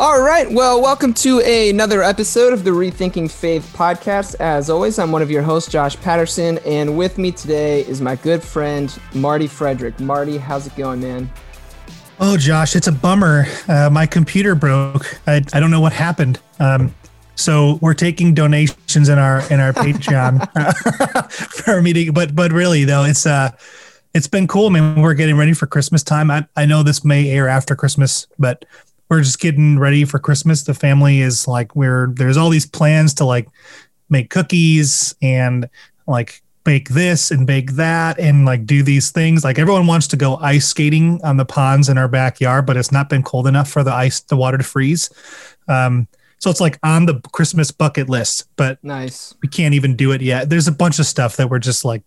All right. Well, welcome to another episode of the Rethinking Faith podcast. As always, I'm one of your hosts, Josh Patterson, and with me today is my good friend, Marty Frederick. Marty, how's it going, man? Oh, Josh, it's a bummer. Uh, my computer broke. I, I don't know what happened. Um, so we're taking donations in our in our Patreon for our meeting. But but really though, it's uh it's been cool. I mean, we're getting ready for Christmas time. I, I know this may air after Christmas, but we're just getting ready for Christmas. The family is like we're there's all these plans to like make cookies and like bake this and bake that and like do these things. Like everyone wants to go ice skating on the ponds in our backyard, but it's not been cold enough for the ice, the water to freeze. Um, so it's like on the Christmas bucket list, but nice. We can't even do it yet. There's a bunch of stuff that we're just like,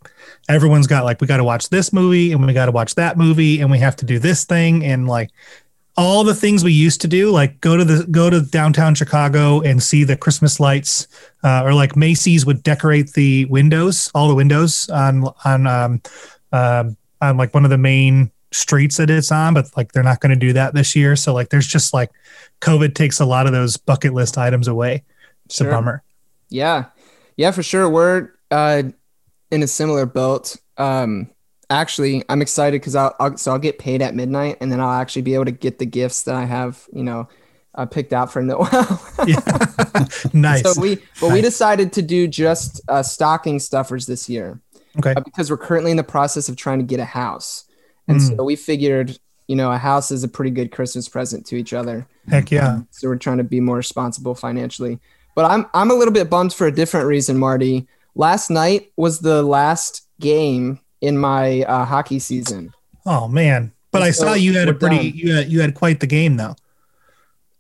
everyone's got like, we got to watch this movie and we got to watch that movie and we have to do this thing. And like, all the things we used to do, like go to the go to downtown Chicago and see the Christmas lights, uh, or like Macy's would decorate the windows, all the windows on on um, uh, on like one of the main streets that it's on, but like they're not going to do that this year. So like there's just like COVID takes a lot of those bucket list items away. It's sure. a bummer. Yeah, yeah, for sure. We're uh, in a similar boat. Um, actually i'm excited because I'll, I'll, so i'll get paid at midnight and then i'll actually be able to get the gifts that i have you know uh, picked out for noel nice so we but nice. we decided to do just uh, stocking stuffers this year. Okay. Uh, because we're currently in the process of trying to get a house. And mm. so we figured you know a house is a pretty good christmas present to each other. Heck yeah. Um, so we're trying to be more responsible financially. But i'm i'm a little bit bummed for a different reason marty. Last night was the last game in my uh, hockey season. Oh man! But and I so saw you had a pretty done. you had you had quite the game though.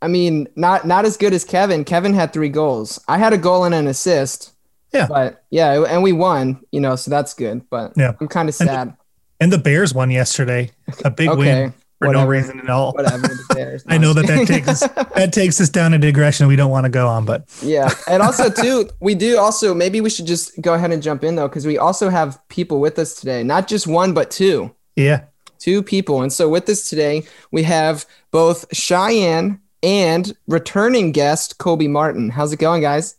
I mean, not not as good as Kevin. Kevin had three goals. I had a goal and an assist. Yeah. But yeah, and we won. You know, so that's good. But yeah, I'm kind of sad. And the, and the, Bears won yesterday. A big okay. win for whatever, no reason at all. Whatever. I know that that takes us, that takes us down a digression we don't want to go on, but yeah, and also too, we do also maybe we should just go ahead and jump in though because we also have people with us today, not just one but two. Yeah, two people, and so with us today we have both Cheyenne and returning guest Colby Martin. How's it going, guys?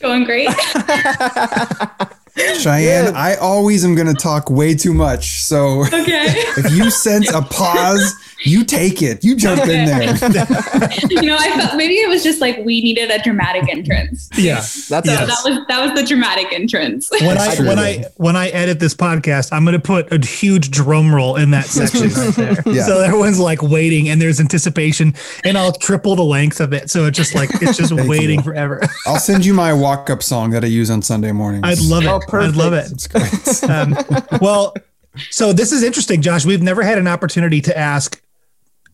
Going great. Cheyenne, yeah. I always am going to talk way too much. So okay. if you sense a pause, you take it. You jump okay. in there. you know, I felt maybe it was just like we needed a dramatic entrance. Yeah, that's yes. that was that was the dramatic entrance. When I when I when I edit this podcast, I'm going to put a huge drum roll in that section right there. Yeah. So everyone's like waiting, and there's anticipation, and I'll triple the length of it, so it's just like it's just waiting you. forever. I'll send you my walk up song that I use on Sunday mornings. I'd love it. Oh, Oh, I'd love it. It's great. Um, well. So this is interesting, Josh. We've never had an opportunity to ask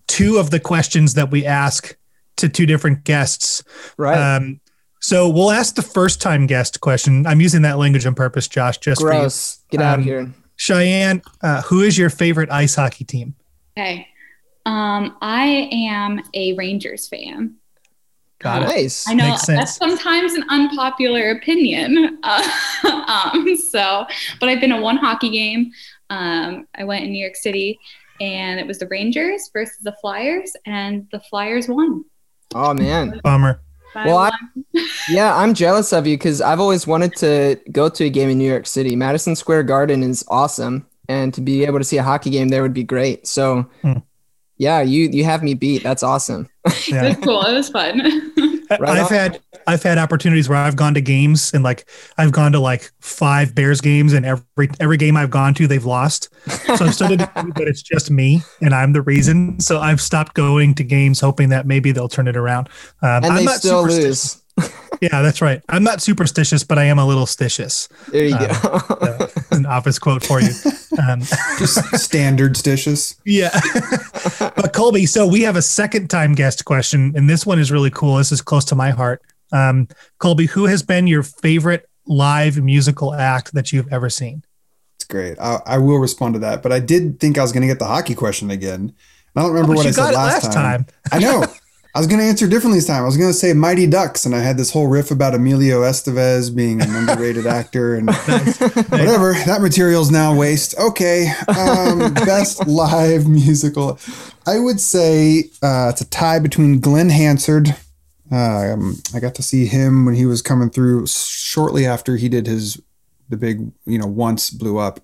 two of the questions that we ask to two different guests. Right. Um, so we'll ask the first time guest question. I'm using that language on purpose, Josh. Just gross. Get out um, of here. Cheyenne, uh, who is your favorite ice hockey team? Okay. Um, I am a Rangers fan. Got nice. it. I know that's sometimes an unpopular opinion. Uh, um, so, but I've been to one hockey game. Um, I went in New York City, and it was the Rangers versus the Flyers, and the Flyers won. Oh man, bummer. Well, I, yeah, I'm jealous of you because I've always wanted to go to a game in New York City. Madison Square Garden is awesome, and to be able to see a hockey game there would be great. So, hmm. Yeah, you you have me beat. That's awesome. Yeah. it was cool. It was fun. Right I've on. had I've had opportunities where I've gone to games and like I've gone to like five Bears games and every every game I've gone to they've lost. So I've started but it's just me and I'm the reason. So I've stopped going to games hoping that maybe they'll turn it around. Um, and I'm they still lose. Yeah, that's right. I'm not superstitious, but I am a little stitious. There you go. uh, an office quote for you. Um, Just standard stitious. Yeah. but Colby, so we have a second time guest question, and this one is really cool. This is close to my heart. Um, Colby, who has been your favorite live musical act that you've ever seen? It's great. I, I will respond to that, but I did think I was going to get the hockey question again. I don't remember oh, what I said last, last time. time. I know. I was going to answer differently this time. I was going to say Mighty Ducks, and I had this whole riff about Emilio Estevez being an underrated actor and whatever. That material's now waste. Okay, um, best live musical. I would say uh, it's a tie between Glen Hansard. Um, I got to see him when he was coming through shortly after he did his the big you know once blew up.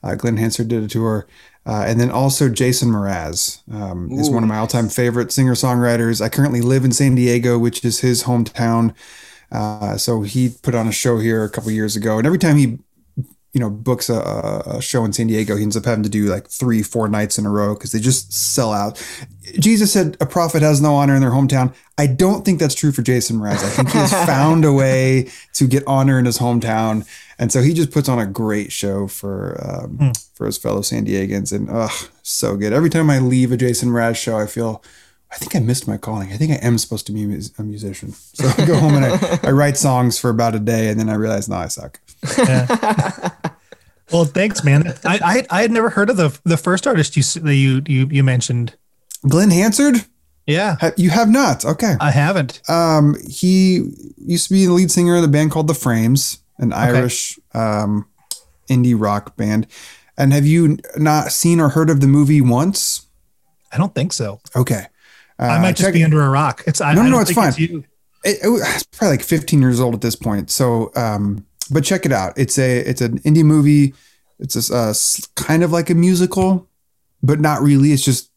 Uh, Glen Hansard did a tour. Uh, and then also Jason Mraz um, is one of my all-time favorite singer-songwriters. I currently live in San Diego, which is his hometown. Uh, so he put on a show here a couple years ago, and every time he, you know, books a, a, show in San Diego, he ends up having to do like three, four nights in a row because they just sell out. Jesus said, "A prophet has no honor in their hometown." I don't think that's true for Jason Mraz. I think he's found a way to get honor in his hometown and so he just puts on a great show for um, mm. for his fellow San Diegans, and oh, so good. Every time I leave a Jason Mraz show, I feel I think I missed my calling. I think I am supposed to be a musician. So I go home and I, I write songs for about a day, and then I realize, no, I suck. Yeah. well, thanks, man. I, I I had never heard of the the first artist you you you you mentioned, Glen Hansard. Yeah, you have not. Okay, I haven't. Um, he used to be the lead singer of the band called the Frames an okay. Irish um, indie rock band. And have you not seen or heard of the movie once? I don't think so. Okay. Uh, I might just be under a rock. It's I, no, no, no it's fine. It's, it, it, it's, probably like 15 years old at this point. So, um, but check it out. It's a it's an indie movie. It's a, uh, kind of like a musical, but not really. It's just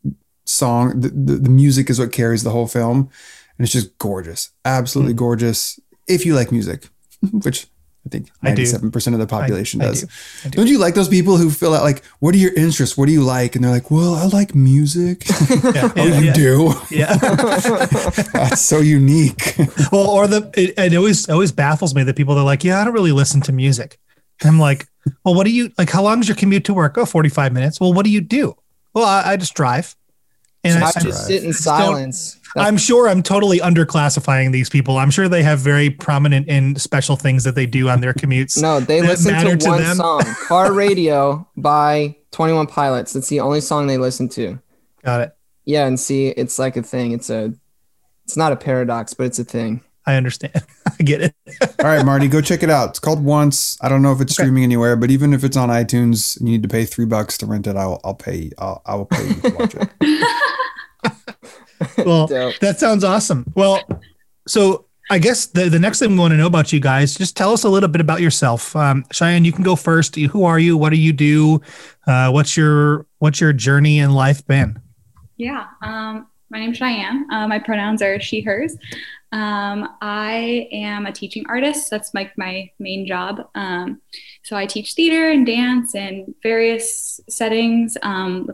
song. The, the, the, music is what carries the whole film, and it's just gorgeous, absolutely mm. gorgeous. If you like music, which I think 97% of the population I, does. I do. I do. Don't you like those people who fill out like, what are your interests? What do you like? And they're like, well, I like music. Yeah. oh, you yeah. do? Yeah. That's so unique. well, or the, it, it always, always baffles me that people are like, yeah, I don't really listen to music. I'm like, well, what do you, like, how long is your commute to work? Oh, 45 minutes. Well, what do you do? Well, I, I just drive. And I, I just sit in silence. I'm sure I'm totally underclassifying these people. I'm sure they have very prominent and special things that they do on their commutes. No, they listen to, to one them. song, Car Radio by 21 Pilots. That's the only song they listen to. Got it. Yeah, and see, it's like a thing. It's a it's not a paradox, but it's a thing. I understand. I get it. All right, Marty, go check it out. It's called Once. I don't know if it's okay. streaming anywhere, but even if it's on iTunes and you need to pay three bucks to rent it, I'll I'll pay. I'll I will pay you to watch it. well, that sounds awesome. Well, so I guess the, the next thing we want to know about you guys, just tell us a little bit about yourself. Um, Cheyenne, you can go first. Who are you? What do you do? Uh, what's your what's your journey in life been? Yeah, um, my name's Cheyenne. Uh, my pronouns are she, hers. Um, I am a teaching artist. That's like my main job. Um, so I teach theater and dance in various settings um,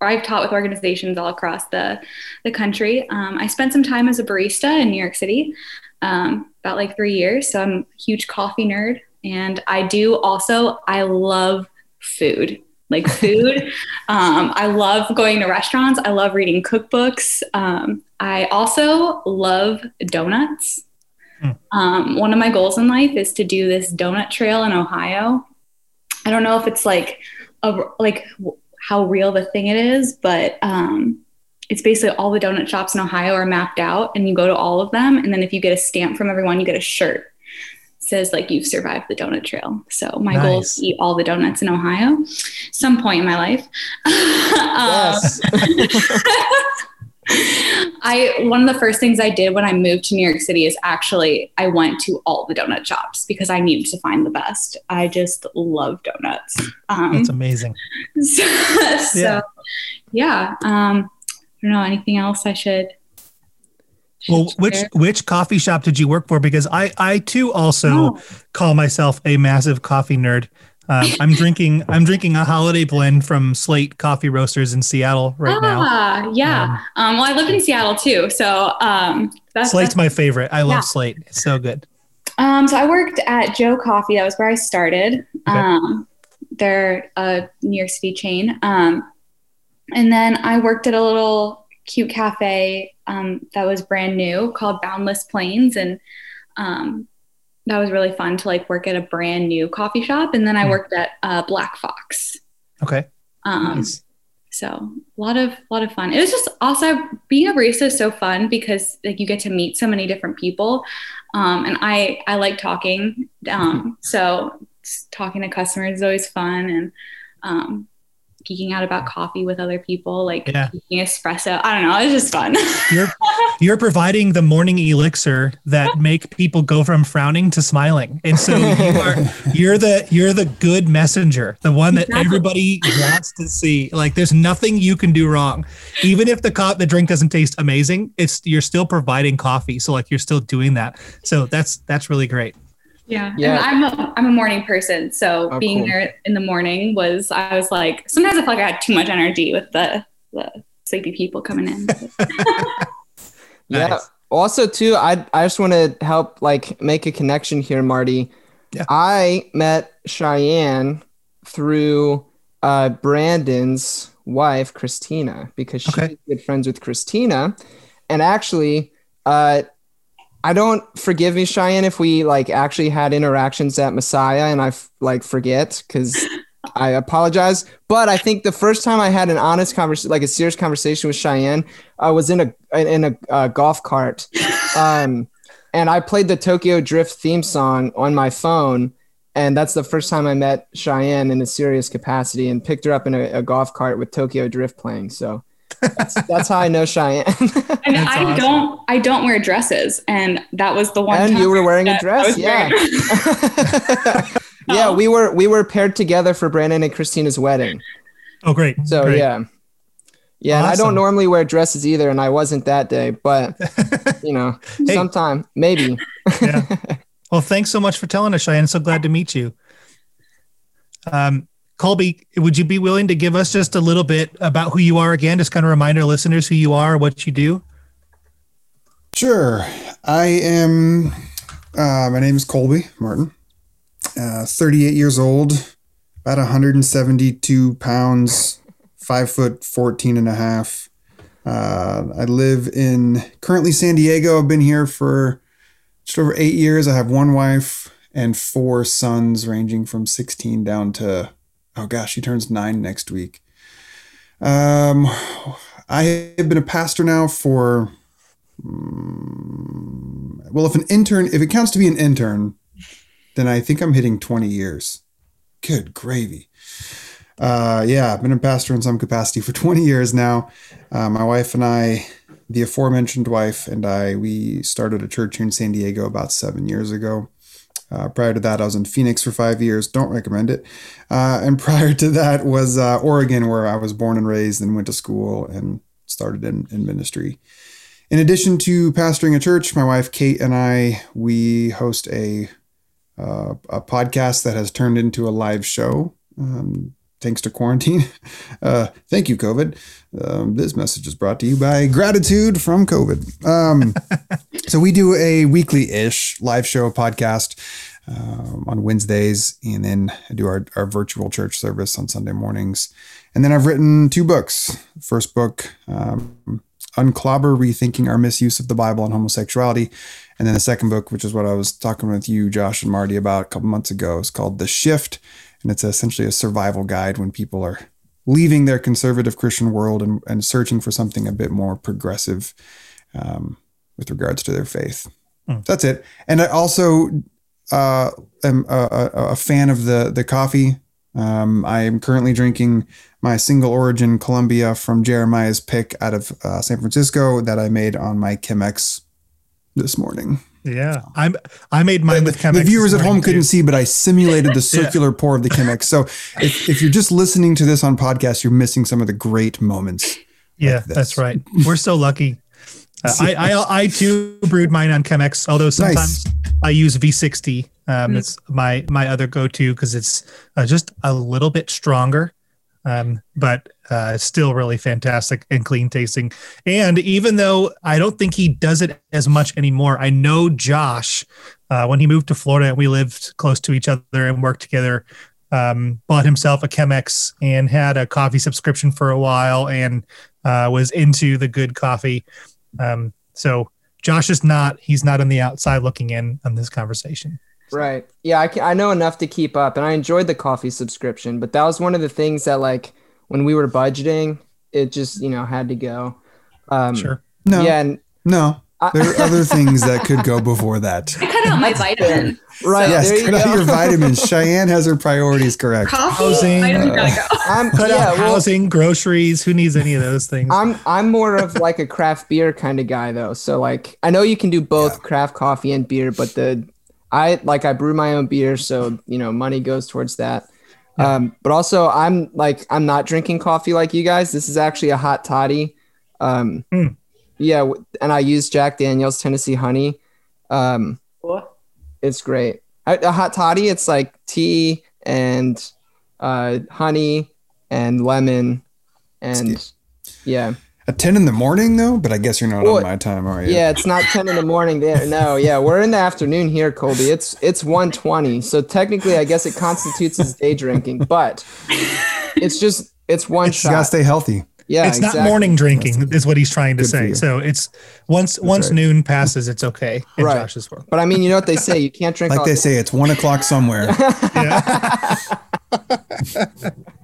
I've taught with organizations all across the, the country. Um, I spent some time as a barista in New York City, um, about like three years. So I'm a huge coffee nerd. And I do also, I love food, like food. um, I love going to restaurants. I love reading cookbooks. Um, I also love donuts. Hmm. Um, one of my goals in life is to do this donut trail in Ohio. I don't know if it's like a, like how real the thing it is, but um, it's basically all the donut shops in Ohio are mapped out, and you go to all of them, and then if you get a stamp from everyone, you get a shirt. says like you've survived the donut trail. So my nice. goal is to eat all the donuts in Ohio, some point in my life. yes. I one of the first things I did when I moved to New York City is actually I went to all the donut shops because I needed to find the best. I just love donuts. Um, That's amazing. So, yeah. yeah. Um, I don't know anything else I should. should well, which which coffee shop did you work for? Because I I too also oh. call myself a massive coffee nerd. Um, I'm drinking. I'm drinking a holiday blend from Slate Coffee Roasters in Seattle right ah, now. Yeah. Um, um, well, I live in Seattle too, so um, that's, Slate's that's, my favorite. I love yeah. Slate. It's so good. Um, so I worked at Joe Coffee. That was where I started. Okay. Um, they're a New York City chain. Um, and then I worked at a little cute cafe um, that was brand new called Boundless Plains, and um, that was really fun to like work at a brand new coffee shop. And then I hmm. worked at uh, Black Fox. Okay. Um, nice. So a lot of a lot of fun. It was just also being a barista is so fun because like you get to meet so many different people, um, and I I like talking. Um, so talking to customers is always fun, and um, geeking out about coffee with other people, like yeah. espresso. I don't know. It's just fun. you're you're providing the morning elixir that make people go from frowning to smiling. And so you are you're the you're the good messenger, the one that everybody wants to see. Like there's nothing you can do wrong. Even if the co- the drink doesn't taste amazing, it's you're still providing coffee. So like you're still doing that. So that's that's really great. Yeah. yeah. And I'm a, I'm a morning person. So oh, being cool. there in the morning was, I was like, sometimes I feel like I had too much energy with the, the sleepy people coming in. yeah. Nice. Also too, I, I just want to help like make a connection here, Marty. Yeah. I met Cheyenne through uh, Brandon's wife, Christina, because she's okay. good friends with Christina. And actually, uh, I don't forgive me, Cheyenne, if we like actually had interactions at Messiah and I like forget because I apologize. But I think the first time I had an honest conversation, like a serious conversation with Cheyenne, I was in a in a uh, golf cart, um, and I played the Tokyo Drift theme song on my phone, and that's the first time I met Cheyenne in a serious capacity, and picked her up in a, a golf cart with Tokyo Drift playing. So that's, that's how I know Cheyenne. and that's I awesome. don't I don't wear dresses, and that was the one. And you were wearing a dress, yeah. yeah, we were we were paired together for Brandon and Christina's wedding. Oh, great! So great. yeah, yeah. Awesome. I don't normally wear dresses either, and I wasn't that day, but you know, hey. sometime maybe. yeah. Well, thanks so much for telling us, Cheyenne. So glad to meet you. Um, Colby, would you be willing to give us just a little bit about who you are again? Just kind of remind our listeners who you are, what you do. Sure. I am, uh, my name is Colby Martin, uh, 38 years old, about 172 pounds, five foot 14 and a half. Uh, I live in currently San Diego. I've been here for just over eight years. I have one wife and four sons, ranging from 16 down to oh gosh, he turns nine next week. Um, I have been a pastor now for, um, well, if an intern, if it counts to be an intern, then I think I'm hitting 20 years. Good gravy. Uh, yeah, I've been a pastor in some capacity for 20 years now. Uh, my wife and I, the aforementioned wife and I, we started a church here in San Diego about seven years ago. Uh, prior to that, I was in Phoenix for five years. Don't recommend it. Uh, and prior to that was uh, Oregon, where I was born and raised and went to school and started in, in ministry. In addition to pastoring a church, my wife Kate and I we host a uh, a podcast that has turned into a live show. Um, thanks to quarantine. Uh, thank you, COVID. Um, this message is brought to you by gratitude from COVID. Um, so we do a weekly-ish live show podcast um, on Wednesdays, and then I do our, our virtual church service on Sunday mornings. And then I've written two books. First book, um, Unclobber, Rethinking Our Misuse of the Bible and Homosexuality. And then the second book, which is what I was talking with you, Josh and Marty, about a couple months ago, is called The Shift and it's essentially a survival guide when people are leaving their conservative Christian world and, and searching for something a bit more progressive um, with regards to their faith. Mm. That's it. And I also, uh, am a, a, fan of the the coffee. Um, I am currently drinking my single origin Colombia from Jeremiah's pick out of uh, San Francisco that I made on my Chemex this morning. Yeah, I'm. I made mine with Chemex. The viewers at home couldn't see, but I simulated the circular yeah. pour of the Chemex. So if, if you're just listening to this on podcast, you're missing some of the great moments. Yeah, like that's right. We're so lucky. Uh, I, I I too brewed mine on Chemex, although sometimes nice. I use V60. Um, mm. It's my my other go to because it's uh, just a little bit stronger, um, but uh, still really fantastic and clean tasting. And even though I don't think he does it as much anymore, I know Josh uh, when he moved to Florida and we lived close to each other and worked together. Um, bought himself a Chemex and had a coffee subscription for a while and uh, was into the good coffee. Um, so Josh is not, he's not on the outside looking in on this conversation. Right. Yeah. I, can, I know enough to keep up and I enjoyed the coffee subscription, but that was one of the things that like when we were budgeting, it just, you know, had to go. Um, sure. No. Yeah. And, no. There are other things that could go before that. I cut out my vitamin. Right. Yes, cut out your vitamins. Cheyenne has her priorities correct. Coffee, housing, uh, I'm, cut yeah, out well, housing, groceries. Who needs any of those things? I'm I'm more of like a craft beer kind of guy though. So like I know you can do both yeah. craft coffee and beer, but the I like I brew my own beer, so you know money goes towards that. Yeah. Um, but also I'm like I'm not drinking coffee like you guys. This is actually a hot toddy. Um, mm. Yeah, and I use Jack Daniel's Tennessee Honey. Um, what? It's great. A, hot toddy, it's like tea and uh, honey and lemon, and yeah. At 10 in the morning, though? But I guess you're not well, on my time, are you? Yeah, it's not 10 in the morning there. No, yeah, we're in the afternoon here, Colby. It's it's 120. So technically, I guess it constitutes as day drinking, but it's just, it's one it's, shot. You gotta stay healthy. Yeah, it's exactly. not morning drinking is what he's trying to say. So it's once That's once right. noon passes, it's okay. In right. Josh's world. But I mean, you know what they say: you can't drink. Like they day. say, it's one o'clock somewhere.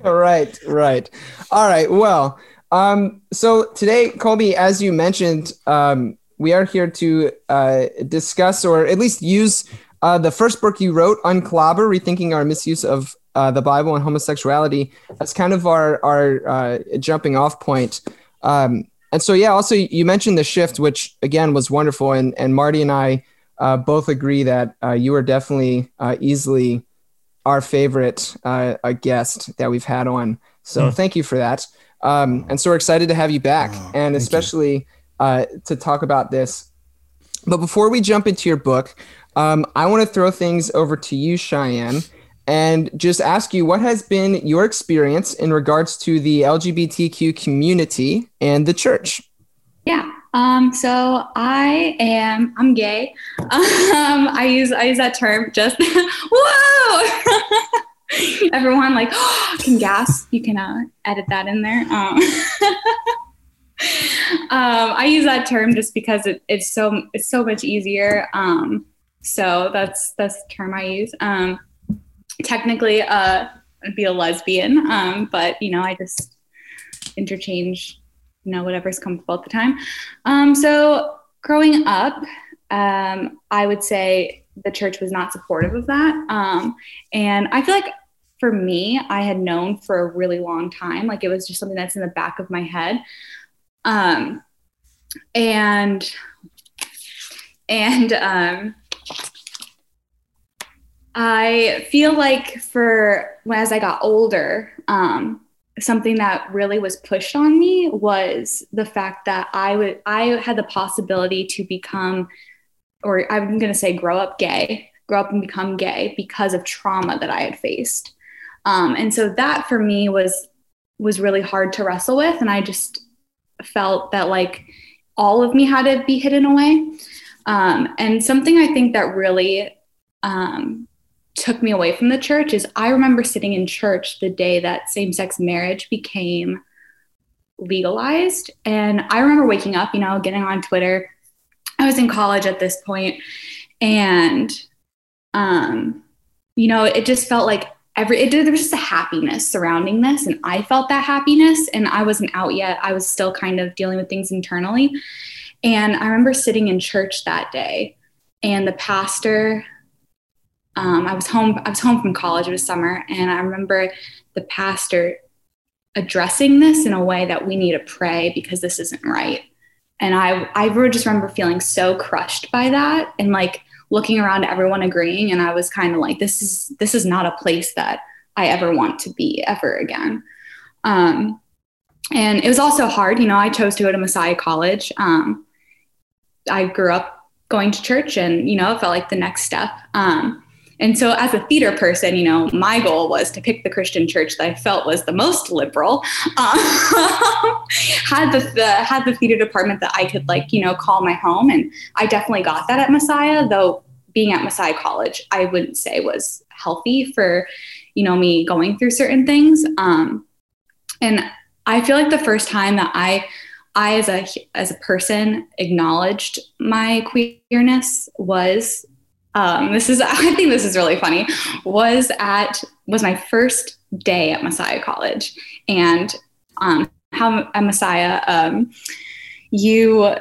right, right. All right. Well, um, so today, Colby, as you mentioned, um, we are here to uh, discuss or at least use uh, the first book you wrote, Unclobber, Rethinking Our Misuse of uh, the Bible and homosexuality as kind of our our uh, jumping off point. Um, and so, yeah, also you mentioned the shift, which again was wonderful, and and Marty and I uh, both agree that uh, you are definitely uh, easily our favorite uh, guest that we've had on. So mm. thank you for that. Um, and so we're excited to have you back, oh, and especially to talk about this. But before we jump into your book, um, I want to throw things over to you, Cheyenne and just ask you what has been your experience in regards to the LGBTQ community and the church. Yeah. Um, so I am I'm gay. Um, I use I use that term just whoa. Everyone like oh, can gas. You can uh, edit that in there. Um, um, I use that term just because it, it's so it's so much easier. Um, so that's that's the term I use. Um, technically uh be a lesbian um but you know i just interchange you know whatever's comfortable at the time um so growing up um i would say the church was not supportive of that. Um and i feel like for me i had known for a really long time like it was just something that's in the back of my head. Um and and um I feel like for as I got older, um, something that really was pushed on me was the fact that I would I had the possibility to become, or I'm going to say, grow up gay, grow up and become gay because of trauma that I had faced, um, and so that for me was was really hard to wrestle with, and I just felt that like all of me had to be hidden away, um, and something I think that really um, took me away from the church is I remember sitting in church the day that same sex marriage became legalized. And I remember waking up, you know, getting on Twitter. I was in college at this point, and um, you know, it just felt like every it, there was just a happiness surrounding this, and I felt that happiness. And I wasn't out yet; I was still kind of dealing with things internally. And I remember sitting in church that day, and the pastor um, I was home. I was home from college. It was summer, and I remember the pastor addressing this in a way that we need to pray because this isn't right. And I, I just remember feeling so crushed by that, and like looking around, everyone agreeing, and I was kind of like, this is this is not a place that I ever want to be ever again. Um, and it was also hard. You know, I chose to go to Messiah College. Um, I grew up going to church, and you know, it felt like the next step. Um, and so, as a theater person, you know, my goal was to pick the Christian church that I felt was the most liberal. Um, had the, the had the theater department that I could like, you know, call my home, and I definitely got that at Messiah. Though being at Messiah College, I wouldn't say was healthy for, you know, me going through certain things. Um, and I feel like the first time that I I as a as a person acknowledged my queerness was um, this is I think this is really funny. Was at was my first day at Messiah College. And um, how at Messiah um, you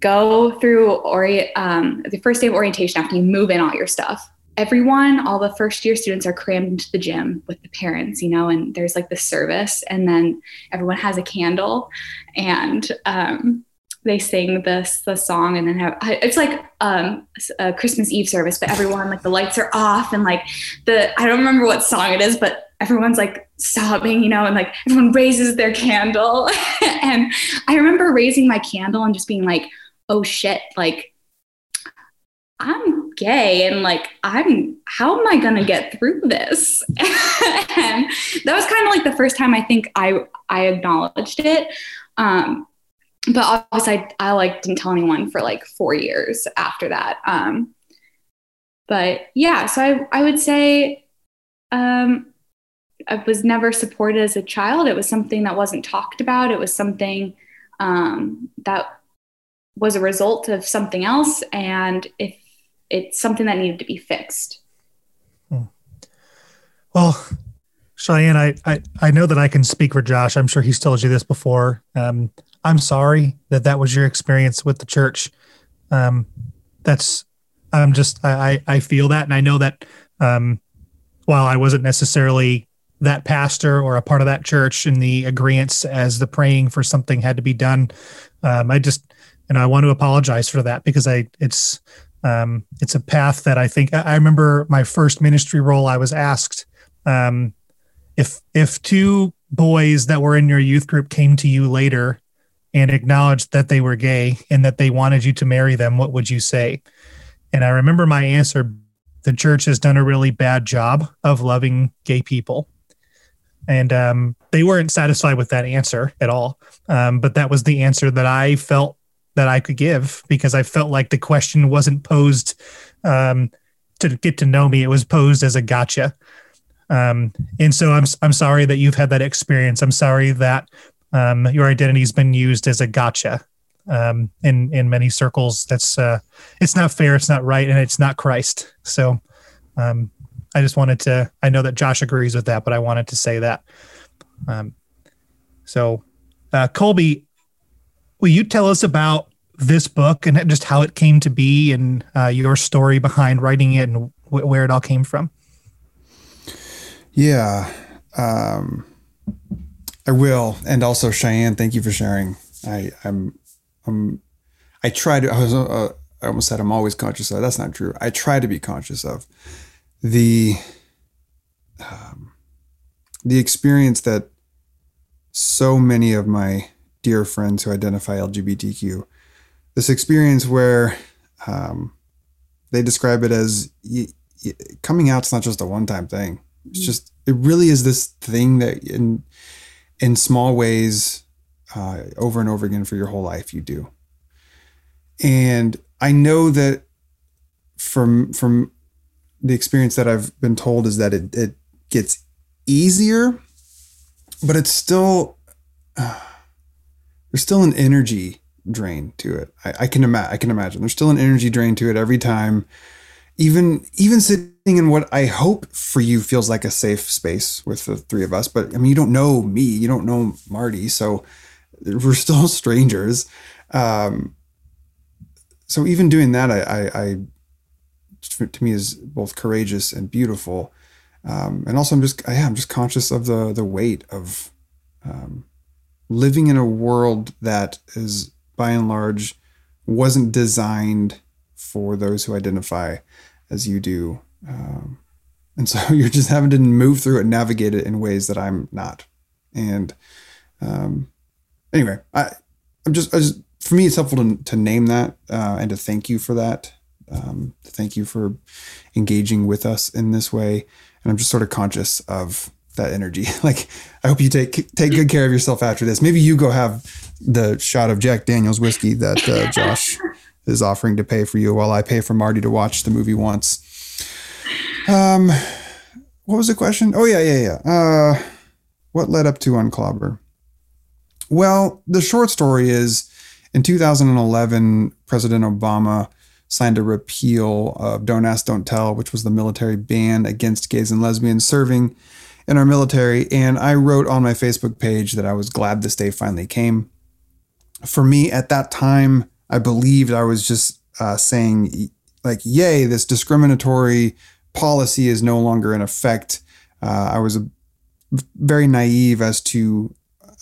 go through ori- um, the first day of orientation after you move in all your stuff. Everyone, all the first year students are crammed into the gym with the parents, you know, and there's like the service, and then everyone has a candle, and um, they sing this the song, and then have it's like um, a Christmas Eve service, but everyone like the lights are off, and like the I don't remember what song it is, but everyone's like sobbing, you know, and like everyone raises their candle, and I remember raising my candle and just being like, oh shit, like I'm gay and like I'm how am I to get through this? and that was kind of like the first time I think I I acknowledged it. Um, but obviously I, I like didn't tell anyone for like 4 years after that. Um, but yeah, so I I would say um, I was never supported as a child. It was something that wasn't talked about. It was something um, that was a result of something else. And if it's something that needed to be fixed. Hmm. Well, Cheyenne, I, I, I know that I can speak for Josh. I'm sure he's told you this before. Um, I'm sorry that that was your experience with the church. Um, that's, I'm just, I, I feel that. And I know that um, while I wasn't necessarily that pastor or a part of that church in the agreements as the praying for something had to be done, um, I just, and I want to apologize for that because I, it's, um, it's a path that I think I remember my first ministry role. I was asked um, if if two boys that were in your youth group came to you later and acknowledged that they were gay and that they wanted you to marry them, what would you say? And I remember my answer: the church has done a really bad job of loving gay people. And um, they weren't satisfied with that answer at all. Um, but that was the answer that I felt that I could give because I felt like the question wasn't posed um, to get to know me. It was posed as a gotcha. Um, and so I'm I'm sorry that you've had that experience. I'm sorry that um, your identity has been used as a gotcha um, in in many circles. That's uh, it's not fair. It's not right, and it's not Christ. So um, I just wanted to. I know that Josh agrees with that, but I wanted to say that. Um, so uh, Colby, will you tell us about this book and just how it came to be and uh, your story behind writing it and where it all came from? Yeah, um, I will. And also, Cheyenne, thank you for sharing. I, I'm, I'm, I try to. I was. Uh, I almost said I'm always conscious of. That's not true. I try to be conscious of the um, the experience that so many of my dear friends who identify LGBTQ. This experience where um, they describe it as y- y- coming out's not just a one-time thing. It's just it really is this thing that in in small ways uh, over and over again for your whole life you do. And I know that from from the experience that I've been told is that it, it gets easier, but it's still uh, there's still an energy drain to it. I, I can imagine. I can imagine there's still an energy drain to it every time. Even even sitting in what I hope for you feels like a safe space with the three of us, but I mean you don't know me, you don't know Marty, so we're still strangers. Um, so even doing that, I, I, I to me is both courageous and beautiful. Um, and also, I'm just yeah, I'm just conscious of the the weight of um, living in a world that is by and large wasn't designed for those who identify as you do. Um, and so you're just having to move through it, navigate it in ways that I'm not. And um, anyway, I, I'm just, I just, for me, it's helpful to, to name that uh, and to thank you for that. Um, thank you for engaging with us in this way. And I'm just sort of conscious of that energy. like, I hope you take take good care of yourself after this. Maybe you go have the shot of Jack Daniels whiskey that uh, Josh is offering to pay for you, while I pay for Marty to watch the movie once. Um, what was the question? Oh yeah, yeah, yeah. Uh, what led up to Unclobber? Well, the short story is in 2011, President Obama signed a repeal of Don't Ask, Don't Tell, which was the military ban against gays and lesbians serving in our military. And I wrote on my Facebook page that I was glad this day finally came. For me, at that time, I believed I was just uh, saying, like, yay, this discriminatory policy is no longer in effect. Uh, I was very naive as to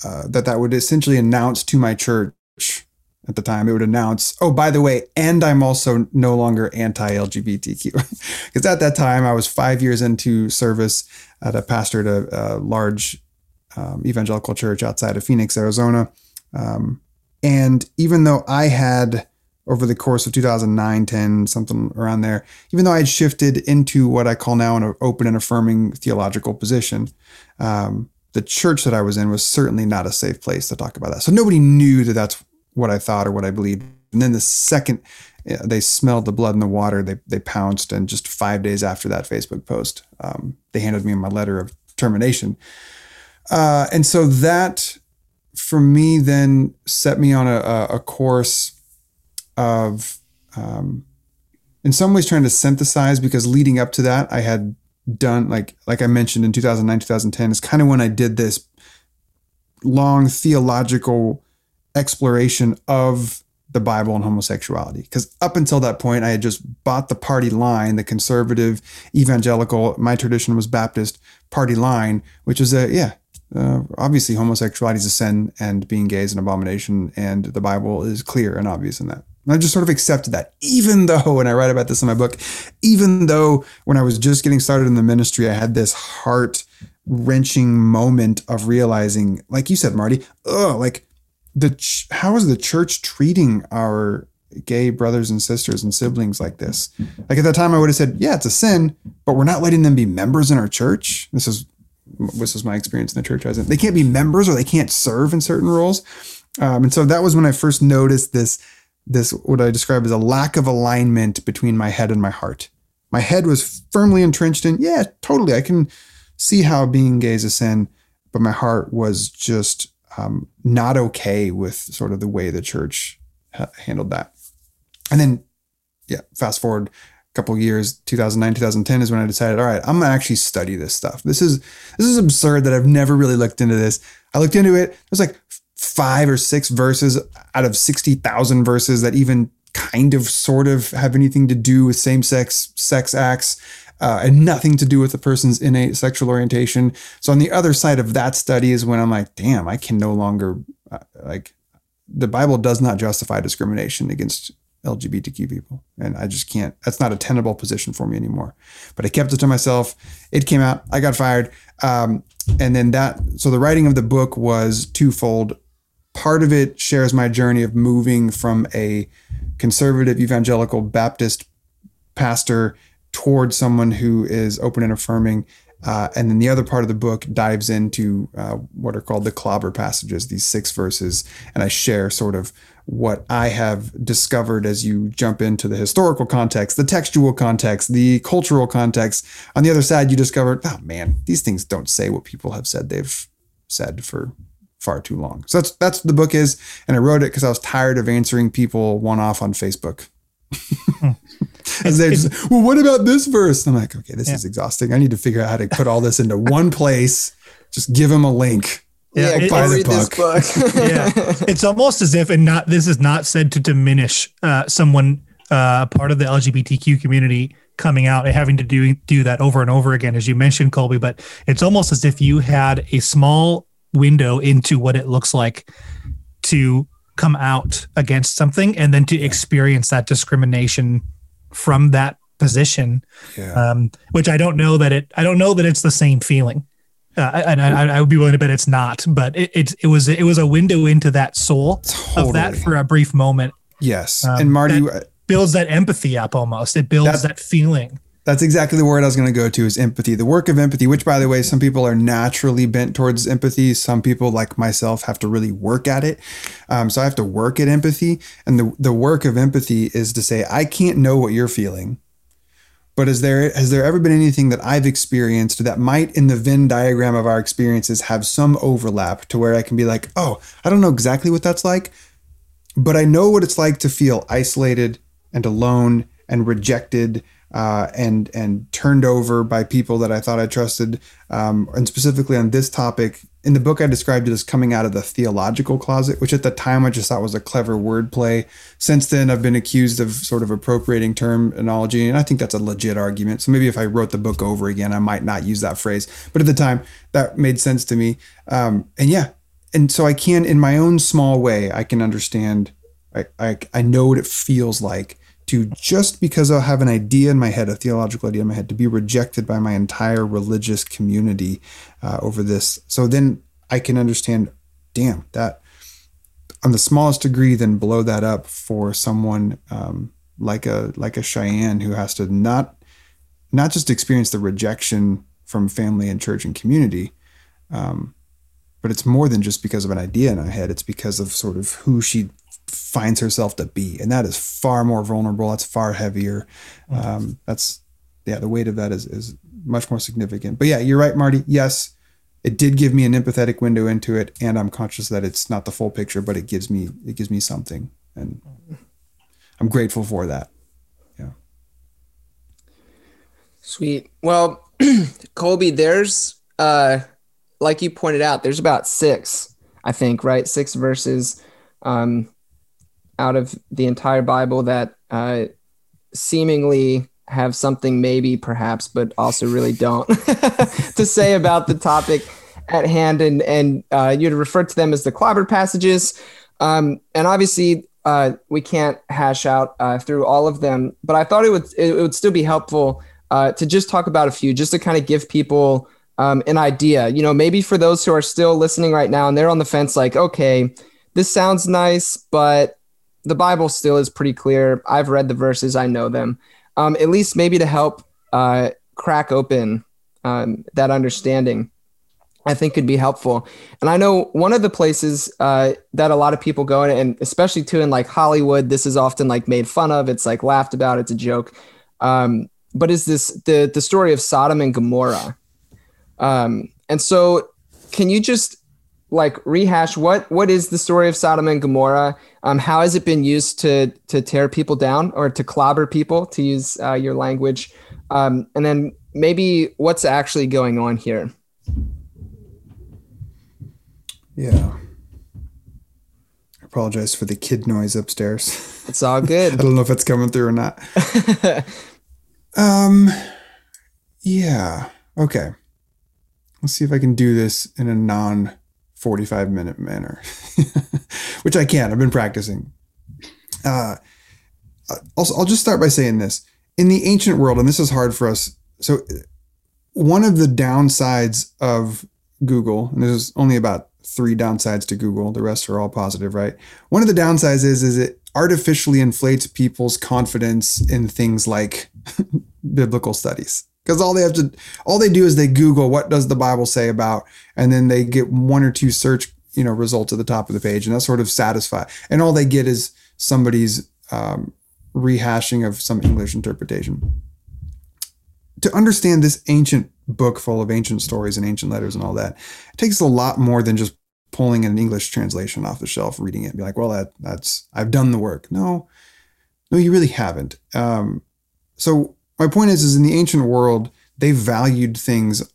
uh, that that would essentially announce to my church at the time. It would announce, oh, by the way, and I'm also no longer anti LGBTQ. Because at that time, I was five years into service at a pastor at a, a large um, evangelical church outside of Phoenix, Arizona. Um, and even though I had, over the course of 2009, 10, something around there, even though I had shifted into what I call now an open and affirming theological position, um, the church that I was in was certainly not a safe place to talk about that. So nobody knew that that's what I thought or what I believed. And then the second they smelled the blood in the water, they, they pounced. And just five days after that Facebook post, um, they handed me my letter of termination. Uh, and so that for me then set me on a, a course of, um, in some ways, trying to synthesize because leading up to that, I had done like like I mentioned in 2009 2010 is kind of when I did this long theological exploration of the Bible and homosexuality. Because up until that point, I had just bought the party line, the conservative, evangelical, my tradition was Baptist party line, which is a, yeah, uh, obviously homosexuality is a sin and being gay is an abomination. And the Bible is clear and obvious in that. And I just sort of accepted that, even though, and I write about this in my book, even though when I was just getting started in the ministry, I had this heart wrenching moment of realizing, like you said, Marty, oh, like the ch- how is the church treating our gay brothers and sisters and siblings like this? Like at that time, I would have said, yeah, it's a sin, but we're not letting them be members in our church. This is this is my experience in the church I was in. They can't be members or they can't serve in certain roles. Um, and so that was when I first noticed this this what I describe as a lack of alignment between my head and my heart. My head was firmly entrenched in, yeah, totally. I can see how being gay is a sin, but my heart was just um, not okay with sort of the way the church ha- handled that. And then, yeah, fast forward a couple years, 2009, 2010 is when I decided, all right, I'm gonna actually study this stuff. This is this is absurd that I've never really looked into this. I looked into it. There's like five or six verses out of 60,000 verses that even kind of sort of have anything to do with same sex sex acts uh, and nothing to do with the person's innate sexual orientation. So on the other side of that study is when I'm like, damn, I can no longer uh, like the Bible does not justify discrimination against LGBTQ people. And I just can't, that's not a tenable position for me anymore. But I kept it to myself. It came out, I got fired. Um, and then that, so the writing of the book was twofold. Part of it shares my journey of moving from a conservative evangelical Baptist pastor towards someone who is open and affirming. Uh, and then the other part of the book dives into uh, what are called the clobber passages, these six verses. And I share sort of what I have discovered as you jump into the historical context, the textual context, the cultural context. On the other side, you discover, oh man, these things don't say what people have said they've said for far too long. So that's that's what the book is. And I wrote it because I was tired of answering people one off on Facebook. and they just, well, what about this verse? And I'm like, okay, this yeah. is exhausting. I need to figure out how to put all this into one place. Just give them a link. Yeah, yeah buy the book. book. yeah, it's almost as if, and not this is not said to diminish uh, someone uh, part of the LGBTQ community coming out and having to do do that over and over again, as you mentioned, Colby. But it's almost as if you had a small window into what it looks like to come out against something and then to experience that discrimination from that position yeah. um, which i don't know that it i don't know that it's the same feeling. Uh, and I, I, would be willing to bet it's not but it, it, it was it was a window into that soul totally. of that for a brief moment. Yes. Um, and marty builds that empathy up almost. It builds that, that feeling that's exactly the word I was going to go to is empathy. The work of empathy, which by the way, some people are naturally bent towards empathy. Some people like myself have to really work at it. Um, so I have to work at empathy. And the, the work of empathy is to say, I can't know what you're feeling. But is there has there ever been anything that I've experienced that might in the Venn diagram of our experiences have some overlap to where I can be like, oh, I don't know exactly what that's like, but I know what it's like to feel isolated and alone and rejected uh, and and turned over by people that I thought I trusted. Um, and specifically on this topic, in the book, I described it as coming out of the theological closet, which at the time I just thought was a clever wordplay. Since then, I've been accused of sort of appropriating terminology, and I think that's a legit argument. So maybe if I wrote the book over again, I might not use that phrase. But at the time, that made sense to me. Um, and yeah, and so I can, in my own small way, I can understand. I, I, I know what it feels like to just because I have an idea in my head, a theological idea in my head, to be rejected by my entire religious community uh, over this. So then I can understand, damn, that on the smallest degree, then blow that up for someone um, like a like a Cheyenne who has to not not just experience the rejection from family and church and community, um, but it's more than just because of an idea in her head. It's because of sort of who she finds herself to be, and that is far more vulnerable. That's far heavier. Mm-hmm. Um, that's yeah, the weight of that is is much more significant. But yeah, you're right, Marty. Yes, it did give me an empathetic window into it, and I'm conscious that it's not the full picture, but it gives me it gives me something, and I'm grateful for that. Yeah. Sweet. Well, Colby, there's uh, like you pointed out, there's about six, I think, right? Six verses. Um, out of the entire Bible that uh, seemingly have something maybe perhaps but also really don't to say about the topic at hand. And and uh, you'd refer to them as the clobbered passages. Um, and obviously uh, we can't hash out uh, through all of them but i thought it would it would still be helpful uh, to just talk about a few just to kind of give people um, an idea. You know maybe for those who are still listening right now and they're on the fence like okay this sounds nice but the Bible still is pretty clear. I've read the verses, I know them. Um, at least maybe to help uh, crack open um, that understanding, I think could be helpful. And I know one of the places uh, that a lot of people go in, and especially too in like Hollywood, this is often like made fun of. It's like laughed about. It's a joke. Um, but is this the the story of Sodom and Gomorrah? Um, and so, can you just like rehash what what is the story of Sodom and Gomorrah? Um, how has it been used to to tear people down or to clobber people, to use uh, your language? Um, and then maybe what's actually going on here? Yeah. I apologize for the kid noise upstairs. It's all good. I don't know if it's coming through or not. um, yeah. Okay. Let's see if I can do this in a non 45 minute manner, which I can. I've been practicing. Uh, I'll, I'll just start by saying this. In the ancient world, and this is hard for us. So, one of the downsides of Google, and there's only about three downsides to Google, the rest are all positive, right? One of the downsides is, is it artificially inflates people's confidence in things like biblical studies because all they have to all they do is they google what does the bible say about and then they get one or two search you know results at the top of the page and that's sort of satisfy and all they get is somebody's um, rehashing of some english interpretation. To understand this ancient book full of ancient stories and ancient letters and all that it takes a lot more than just pulling an english translation off the shelf reading it and be like well that that's i've done the work. No. No you really haven't. Um, so my point is, is in the ancient world, they valued things,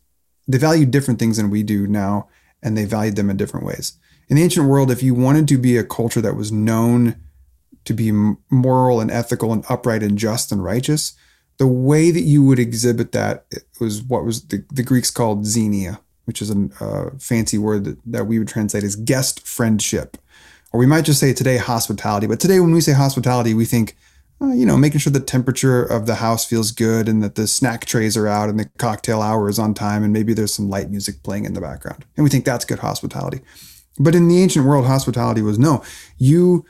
they valued different things than we do now, and they valued them in different ways. In the ancient world, if you wanted to be a culture that was known to be moral and ethical and upright and just and righteous, the way that you would exhibit that was what was the, the Greeks called xenia, which is a uh, fancy word that, that we would translate as guest friendship. Or we might just say today hospitality. But today, when we say hospitality, we think, uh, you know, making sure the temperature of the house feels good and that the snack trays are out and the cocktail hour is on time and maybe there's some light music playing in the background. And we think that's good hospitality. But in the ancient world, hospitality was no, you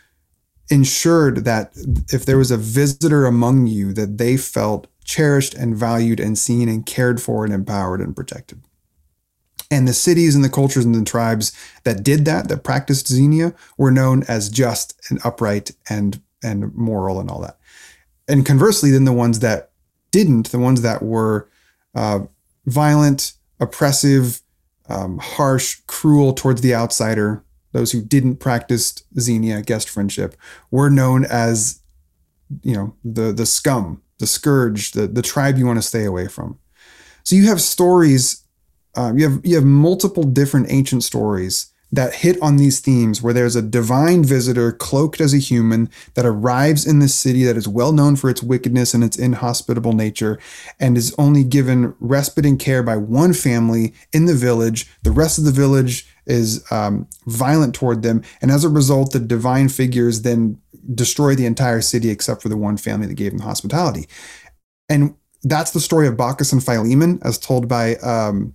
ensured that if there was a visitor among you, that they felt cherished and valued and seen and cared for and empowered and protected. And the cities and the cultures and the tribes that did that, that practiced xenia, were known as just and upright and and moral and all that. And conversely, then the ones that didn't, the ones that were uh, violent, oppressive, um, harsh, cruel towards the outsider, those who didn't practice xenia, guest friendship, were known as, you know, the the scum, the scourge, the the tribe you want to stay away from. So you have stories, um, you have you have multiple different ancient stories that hit on these themes where there's a divine visitor cloaked as a human that arrives in this city that is well known for its wickedness and its inhospitable nature and is only given respite and care by one family in the village. The rest of the village is um, violent toward them. And as a result, the divine figures then destroy the entire city except for the one family that gave them hospitality. And that's the story of Baucis and Philemon as told by. Um,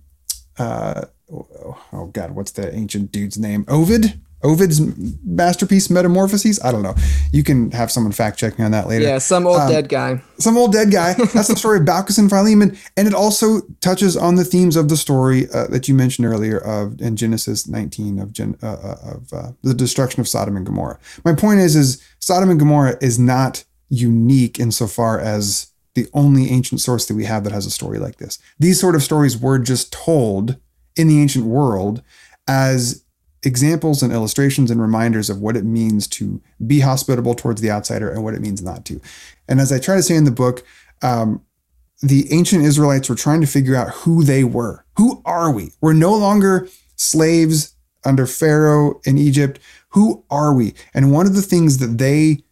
uh, oh, oh god, what's the ancient dude's name? Ovid. Ovid's masterpiece Metamorphoses. I don't know. You can have someone fact check me on that later. Yeah, some old um, dead guy. Some old dead guy. That's the story of Baucis and Philemon, and it also touches on the themes of the story uh, that you mentioned earlier of in Genesis 19 of Gen, uh, uh, of uh, the destruction of Sodom and Gomorrah. My point is, is Sodom and Gomorrah is not unique insofar as the only ancient source that we have that has a story like this. These sort of stories were just told in the ancient world as examples and illustrations and reminders of what it means to be hospitable towards the outsider and what it means not to. And as I try to say in the book, um, the ancient Israelites were trying to figure out who they were. Who are we? We're no longer slaves under Pharaoh in Egypt. Who are we? And one of the things that they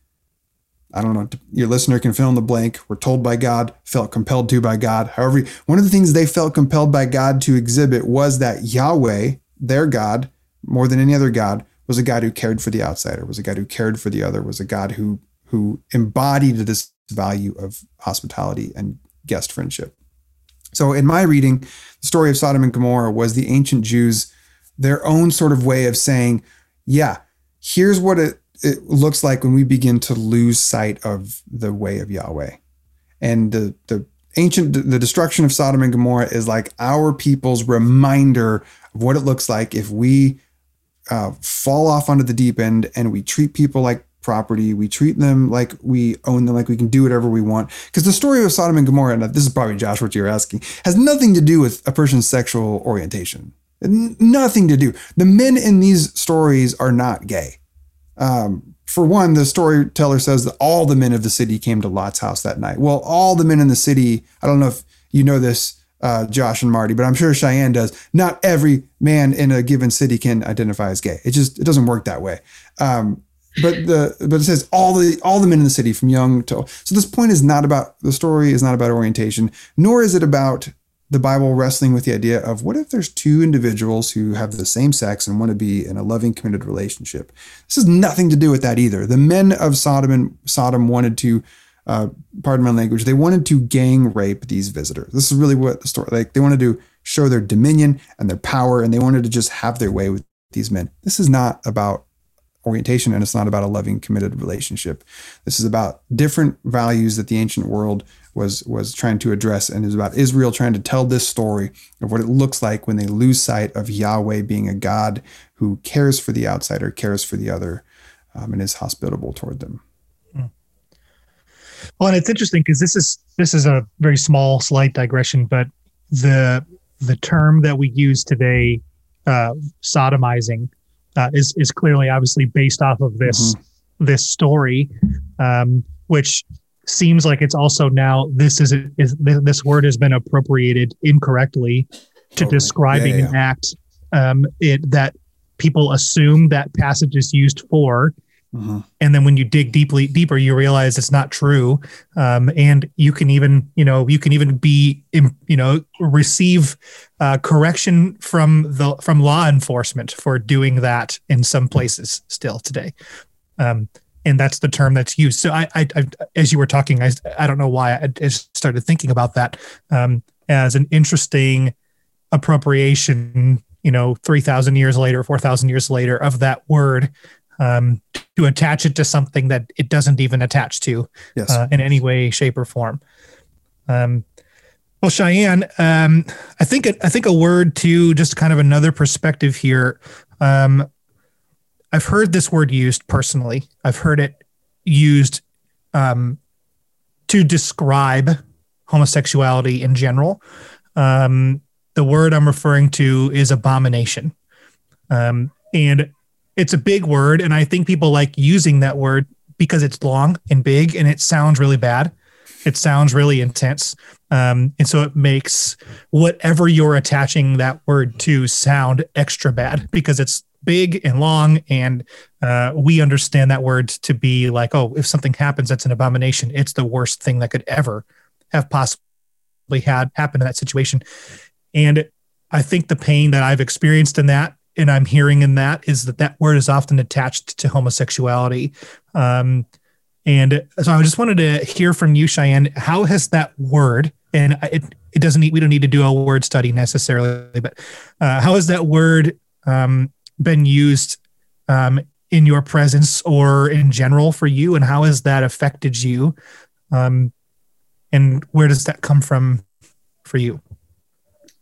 I don't know, your listener can fill in the blank, were told by God, felt compelled to by God. However, one of the things they felt compelled by God to exhibit was that Yahweh, their God, more than any other God, was a God who cared for the outsider, was a God who cared for the other, was a God who who embodied this value of hospitality and guest friendship. So in my reading, the story of Sodom and Gomorrah was the ancient Jews their own sort of way of saying, yeah, here's what it it looks like when we begin to lose sight of the way of Yahweh. And the, the ancient, the destruction of Sodom and Gomorrah is like our people's reminder of what it looks like if we uh, fall off onto the deep end and we treat people like property. We treat them like we own them, like we can do whatever we want. Because the story of Sodom and Gomorrah, and this is probably Josh what you're asking, has nothing to do with a person's sexual orientation. Nothing to do. The men in these stories are not gay. Um, for one, the storyteller says that all the men of the city came to Lot's house that night. Well, all the men in the city, I don't know if you know this, uh, Josh and Marty, but I'm sure Cheyenne does. Not every man in a given city can identify as gay. It just it doesn't work that way. Um, but the but it says all the all the men in the city from young to so this point is not about the story is not about orientation, nor is it about the Bible wrestling with the idea of what if there's two individuals who have the same sex and want to be in a loving, committed relationship? This has nothing to do with that either. The men of Sodom and Sodom wanted to, uh, pardon my language, they wanted to gang rape these visitors. This is really what the story like. They wanted to show their dominion and their power, and they wanted to just have their way with these men. This is not about orientation and it's not about a loving committed relationship this is about different values that the ancient world was was trying to address and is about Israel trying to tell this story of what it looks like when they lose sight of Yahweh being a God who cares for the outsider, cares for the other, um, and is hospitable toward them. Hmm. Well, and it's interesting because this is this is a very small, slight digression, but the the term that we use today, uh, sodomizing, uh, is is clearly obviously based off of this mm-hmm. this story, um, which seems like it's also now this is, is this word has been appropriated incorrectly to totally. describing yeah, yeah. an act um, it that people assume that passage is used for Mm-hmm. And then when you dig deeply deeper, you realize it's not true. Um, and you can even, you know, you can even be, you know, receive uh, correction from the from law enforcement for doing that in some places still today. Um, and that's the term that's used. So I, I, I, as you were talking, I, I don't know why I just started thinking about that um, as an interesting appropriation. You know, three thousand years later, four thousand years later, of that word um, to attach it to something that it doesn't even attach to yes. uh, in any way, shape, or form. Um, well, Cheyenne, um, I think I think a word to just kind of another perspective here. Um, I've heard this word used personally. I've heard it used um, to describe homosexuality in general. Um, the word I'm referring to is abomination. Um, and it's a big word. And I think people like using that word because it's long and big and it sounds really bad. It sounds really intense. Um, and so it makes whatever you're attaching that word to sound extra bad because it's big and long and uh, we understand that word to be like oh if something happens that's an abomination it's the worst thing that could ever have possibly had happen in that situation and i think the pain that i've experienced in that and i'm hearing in that is that that word is often attached to homosexuality um, and so i just wanted to hear from you cheyenne how has that word and it, it doesn't need we don't need to do a word study necessarily but uh, how has that word um, been used um, in your presence or in general for you, and how has that affected you? Um, and where does that come from for you?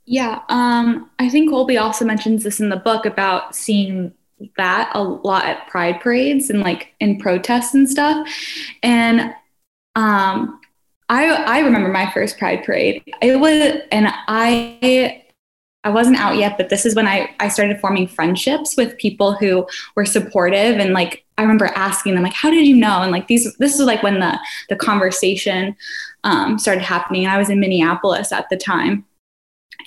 Yeah, um, I think Colby also mentions this in the book about seeing that a lot at pride parades and like in protests and stuff. And um, I I remember my first pride parade. It was, and I I wasn't out yet, but this is when I, I started forming friendships with people who were supportive and like I remember asking them like, how did you know? And like these this was like when the the conversation um, started happening. I was in Minneapolis at the time.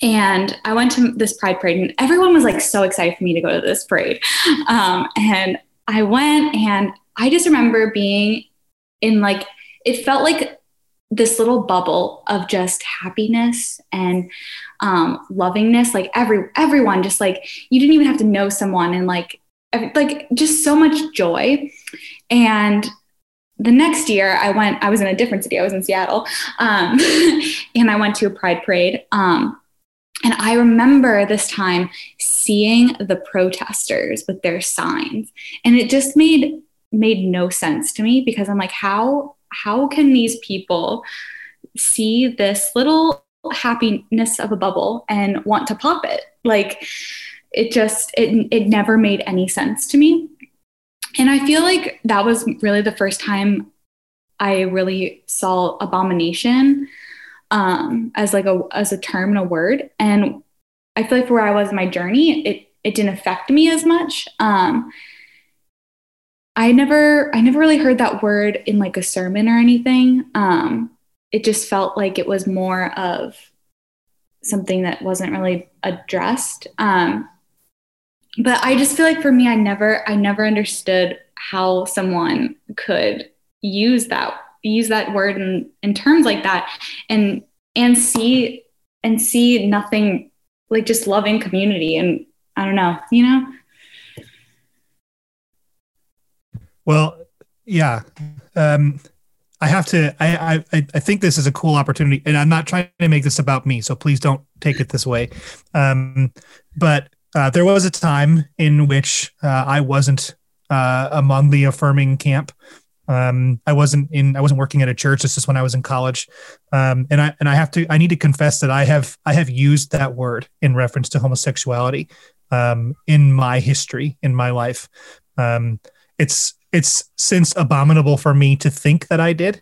And I went to this pride parade and everyone was like so excited for me to go to this parade. Um, and I went and I just remember being in like it felt like this little bubble of just happiness and um, lovingness. Like every everyone, just like you didn't even have to know someone, and like like just so much joy. And the next year, I went. I was in a different city. I was in Seattle, um, and I went to a Pride parade. And I remember this time seeing the protesters with their signs, and it just made made no sense to me because I'm like, how how can these people see this little happiness of a bubble and want to pop it? Like it just it, it never made any sense to me. And i feel like that was really the first time i really saw abomination um, as like a as a term and a word and i feel like where i was in my journey it it didn't affect me as much um, I never I never really heard that word in like a sermon or anything. Um, it just felt like it was more of something that wasn't really addressed. Um, but I just feel like for me, I never I never understood how someone could use that use that word in, in terms like that and and see and see nothing like just loving community and I don't know, you know? Well, yeah. Um, I have to. I, I I think this is a cool opportunity, and I'm not trying to make this about me, so please don't take it this way. Um, but uh, there was a time in which uh, I wasn't uh, among the affirming camp. Um, I wasn't in. I wasn't working at a church. This is when I was in college, um, and I and I have to. I need to confess that I have I have used that word in reference to homosexuality um, in my history in my life. Um, it's it's since abominable for me to think that I did.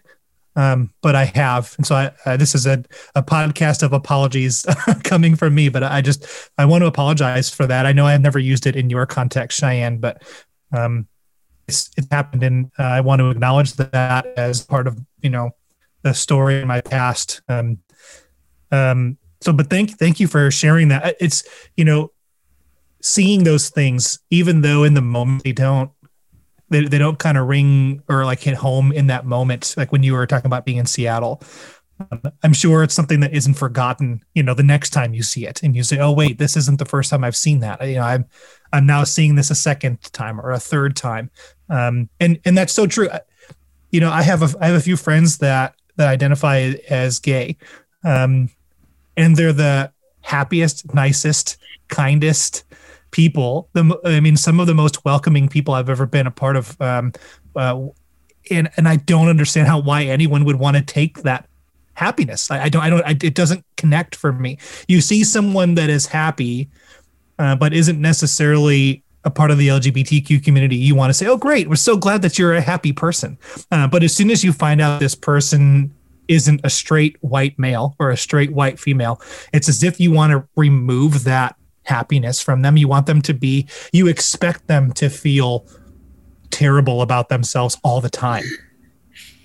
Um, but I have, and so I, uh, this is a, a podcast of apologies coming from me. But I just I want to apologize for that. I know I have never used it in your context, Cheyenne, but um, it's it happened, and uh, I want to acknowledge that as part of you know the story in my past. Um, um, so, but thank thank you for sharing that. It's you know seeing those things, even though in the moment they don't they, they don't kind of ring or like hit home in that moment like when you were talking about being in seattle um, i'm sure it's something that isn't forgotten you know the next time you see it and you say oh wait this isn't the first time i've seen that you know i'm i'm now seeing this a second time or a third time um, and and that's so true you know i have a i have a few friends that that identify as gay um, and they're the happiest nicest kindest people. The I mean, some of the most welcoming people I've ever been a part of. Um, uh, and and I don't understand how why anyone would want to take that happiness. I, I don't. I don't. I, it doesn't connect for me. You see someone that is happy, uh, but isn't necessarily a part of the LGBTQ community, you want to say, "Oh, great! We're so glad that you're a happy person." Uh, but as soon as you find out this person isn't a straight white male or a straight white female, it's as if you want to remove that happiness from them. You want them to be, you expect them to feel terrible about themselves all the time.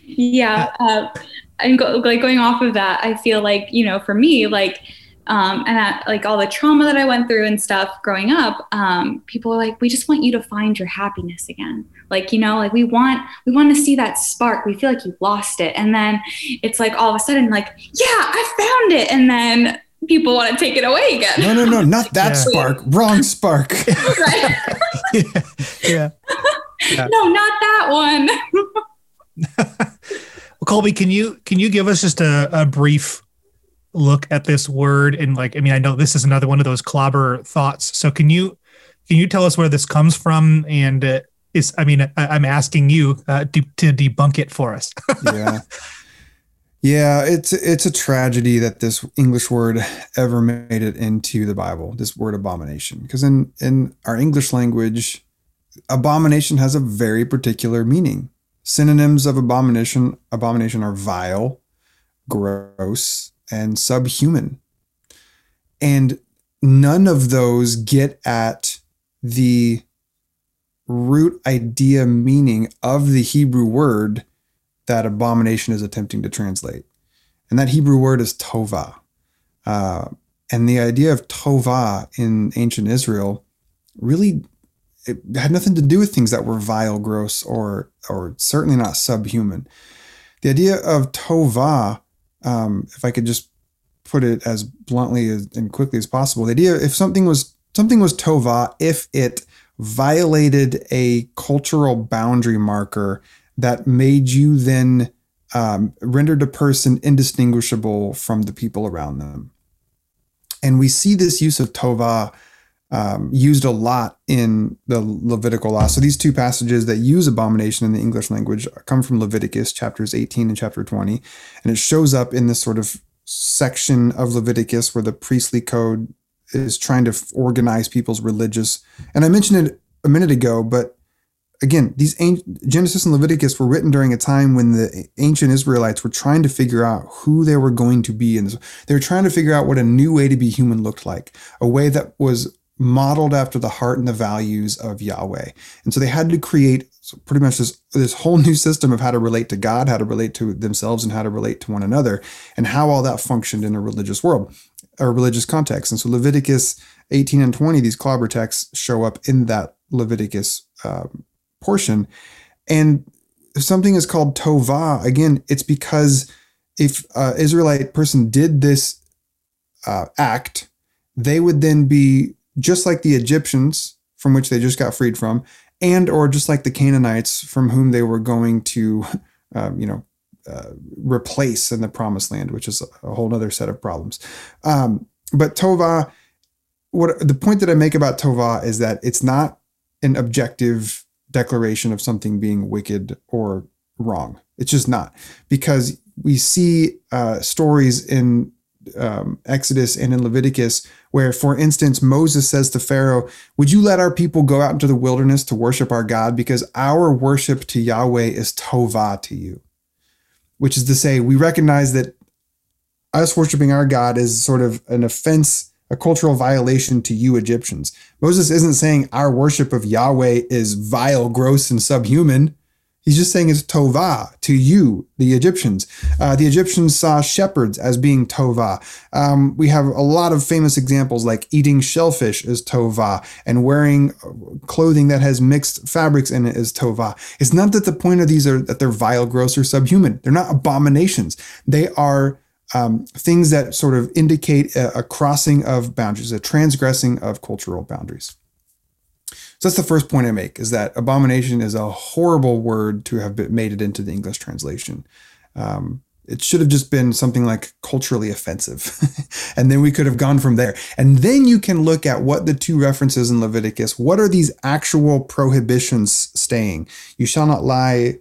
Yeah. Uh, and go, like going off of that, I feel like, you know, for me, like, um, and that, like all the trauma that I went through and stuff growing up, um, people are like, we just want you to find your happiness again. Like, you know, like we want, we want to see that spark. We feel like you lost it. And then it's like all of a sudden, like, yeah, I found it. And then people want to take it away again. No, no, no, not that yeah. spark. Wrong spark. right. yeah. yeah. yeah. No, not that one. well, Colby, can you can you give us just a, a brief look at this word and like I mean I know this is another one of those clobber thoughts. So can you can you tell us where this comes from and uh, is I mean I, am asking you uh, to, to debunk it for us. yeah. Yeah, it's it's a tragedy that this English word ever made it into the Bible. This word abomination, because in in our English language, abomination has a very particular meaning. Synonyms of abomination abomination are vile, gross, and subhuman. And none of those get at the root idea meaning of the Hebrew word that abomination is attempting to translate. And that Hebrew word is tova. Uh, and the idea of tova in ancient Israel really it had nothing to do with things that were vile, gross, or or certainly not subhuman. The idea of tova, um, if I could just put it as bluntly as, and quickly as possible, the idea if something was something was tova if it violated a cultural boundary marker that made you then um, rendered a person indistinguishable from the people around them. And we see this use of tova um, used a lot in the Levitical law. So these two passages that use abomination in the English language come from Leviticus chapters 18 and chapter 20. And it shows up in this sort of section of Leviticus where the priestly code is trying to organize people's religious. And I mentioned it a minute ago, but again, these Genesis and Leviticus were written during a time when the ancient Israelites were trying to figure out who they were going to be, and they were trying to figure out what a new way to be human looked like, a way that was modeled after the heart and the values of Yahweh. And so they had to create pretty much this this whole new system of how to relate to God, how to relate to themselves, and how to relate to one another, and how all that functioned in a religious world, a religious context. And so Leviticus 18 and 20, these clobber texts show up in that Leviticus um, portion. And something is called tova. Again, it's because if an Israelite person did this uh, act, they would then be just like the Egyptians from which they just got freed from, and or just like the Canaanites from whom they were going to, um, you know, uh, replace in the promised land, which is a whole other set of problems. Um, but tova, what the point that I make about tova is that it's not an objective declaration of something being wicked or wrong. It's just not because we see uh, stories in um, Exodus and in Leviticus where, for instance, Moses says to Pharaoh, Would you let our people go out into the wilderness to worship our God? Because our worship to Yahweh is tova to you, which is to say, we recognize that us worshiping our God is sort of an offense a cultural violation to you Egyptians. Moses isn't saying our worship of Yahweh is vile, gross, and subhuman. He's just saying it's tova to you, the Egyptians. Uh, the Egyptians saw shepherds as being tova. Um, we have a lot of famous examples like eating shellfish is tova and wearing clothing that has mixed fabrics in it is tova. It's not that the point of these are that they're vile, gross, or subhuman. They're not abominations. They are um, things that sort of indicate a, a crossing of boundaries, a transgressing of cultural boundaries. So that's the first point I make is that abomination is a horrible word to have made it into the English translation. Um, it should have just been something like culturally offensive. and then we could have gone from there. And then you can look at what the two references in Leviticus, what are these actual prohibitions staying? You shall not lie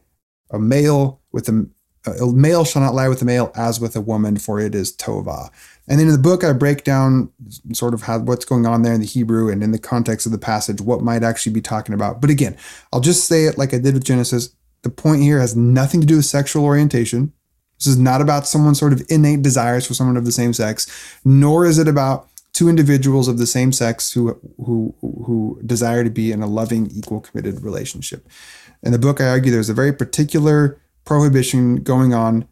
a male with a, a male shall not lie with a male as with a woman, for it is tova. And then in the book, I break down sort of how what's going on there in the Hebrew and in the context of the passage, what might actually be talking about. But again, I'll just say it like I did with Genesis. The point here has nothing to do with sexual orientation. This is not about someone's sort of innate desires for someone of the same sex, nor is it about two individuals of the same sex who who who desire to be in a loving, equal, committed relationship. In the book, I argue there's a very particular prohibition going on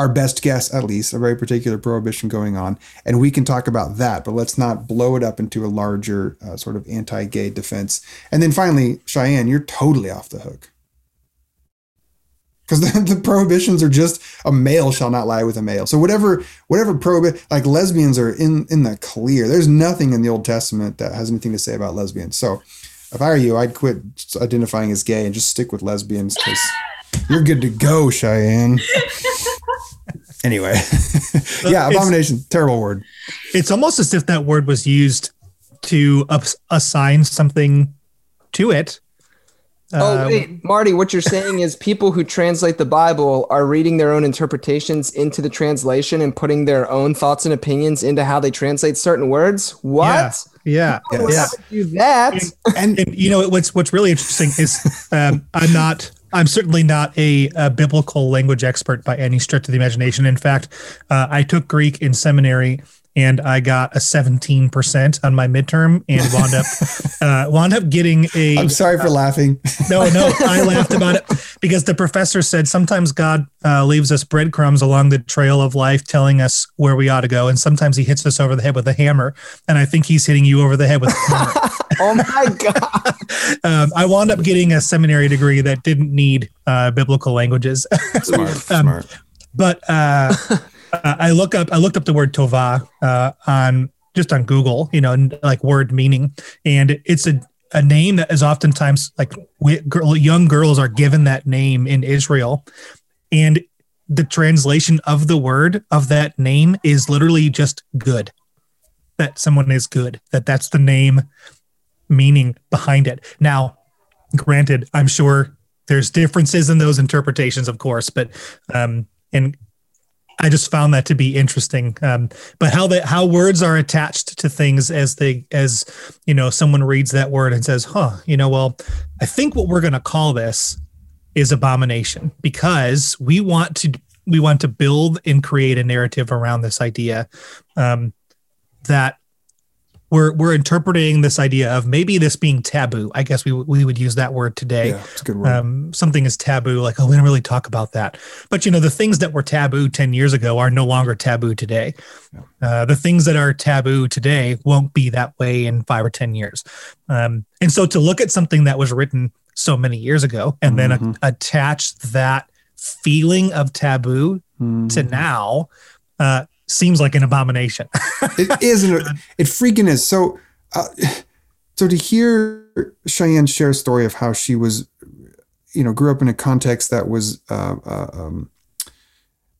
our best guess, at least, a very particular prohibition going on. And we can talk about that, but let's not blow it up into a larger uh, sort of anti gay defense. And then finally, Cheyenne, you're totally off the hook. Because the, the, prohibitions are just a male shall not lie with a male. So whatever whatever prohibit like lesbians are in in the clear. There's nothing in the Old Testament that has anything to say about lesbians. So if I were you, I'd quit identifying as gay and just stick with lesbians because you're good to go, Cheyenne. Anyway, yeah, abomination, it's, terrible word. It's almost as if that word was used to assign something to it. Oh, um, wait, Marty, what you're saying is people who translate the Bible are reading their own interpretations into the translation and putting their own thoughts and opinions into how they translate certain words. What? Yeah, yeah, yeah. Do that. And, and, and, you know what's what's really interesting is um, I'm not I'm certainly not a, a, biblical language expert by any stretch of the imagination. In fact, uh, I took Greek in seminary and I got a 17% on my midterm and wound up uh, wound up getting a I'm sorry for uh, laughing. No, no, I laughed about it because the professor said sometimes God uh, leaves us breadcrumbs along the trail of life telling us where we ought to go and sometimes he hits us over the head with a hammer and I think he's hitting you over the head with a hammer. oh my god. um, I wound up getting a seminary degree that didn't need uh, biblical languages. smart, um, smart. But uh, uh, I look up I looked up the word tova uh, on just on Google, you know, like word meaning, and it's a a name that is oftentimes like we, girl, young girls are given that name in Israel, and the translation of the word of that name is literally just good. That someone is good. That that's the name meaning behind it. Now, granted, I'm sure there's differences in those interpretations, of course, but um, and I just found that to be interesting. Um, but how that how words are attached to things as they as you know someone reads that word and says, "Huh, you know, well, I think what we're going to call this is abomination because we want to we want to build and create a narrative around this idea um, that we're we're interpreting this idea of maybe this being taboo. I guess we we would use that word today. Yeah, it's a good word. Um, something is taboo, like oh, we don't really talk about that. But you know, the things that were taboo ten years ago are no longer taboo today. Yeah. Uh, the things that are taboo today won't be that way in five or ten years. Um, and so to look at something that was written so many years ago and mm-hmm. then a- attach that feeling of taboo mm-hmm. to now. Uh, seems like an abomination. it is. It, freaking is. So, uh, so to hear Cheyenne share a story of how she was, you know, grew up in a context that was uh, uh, um,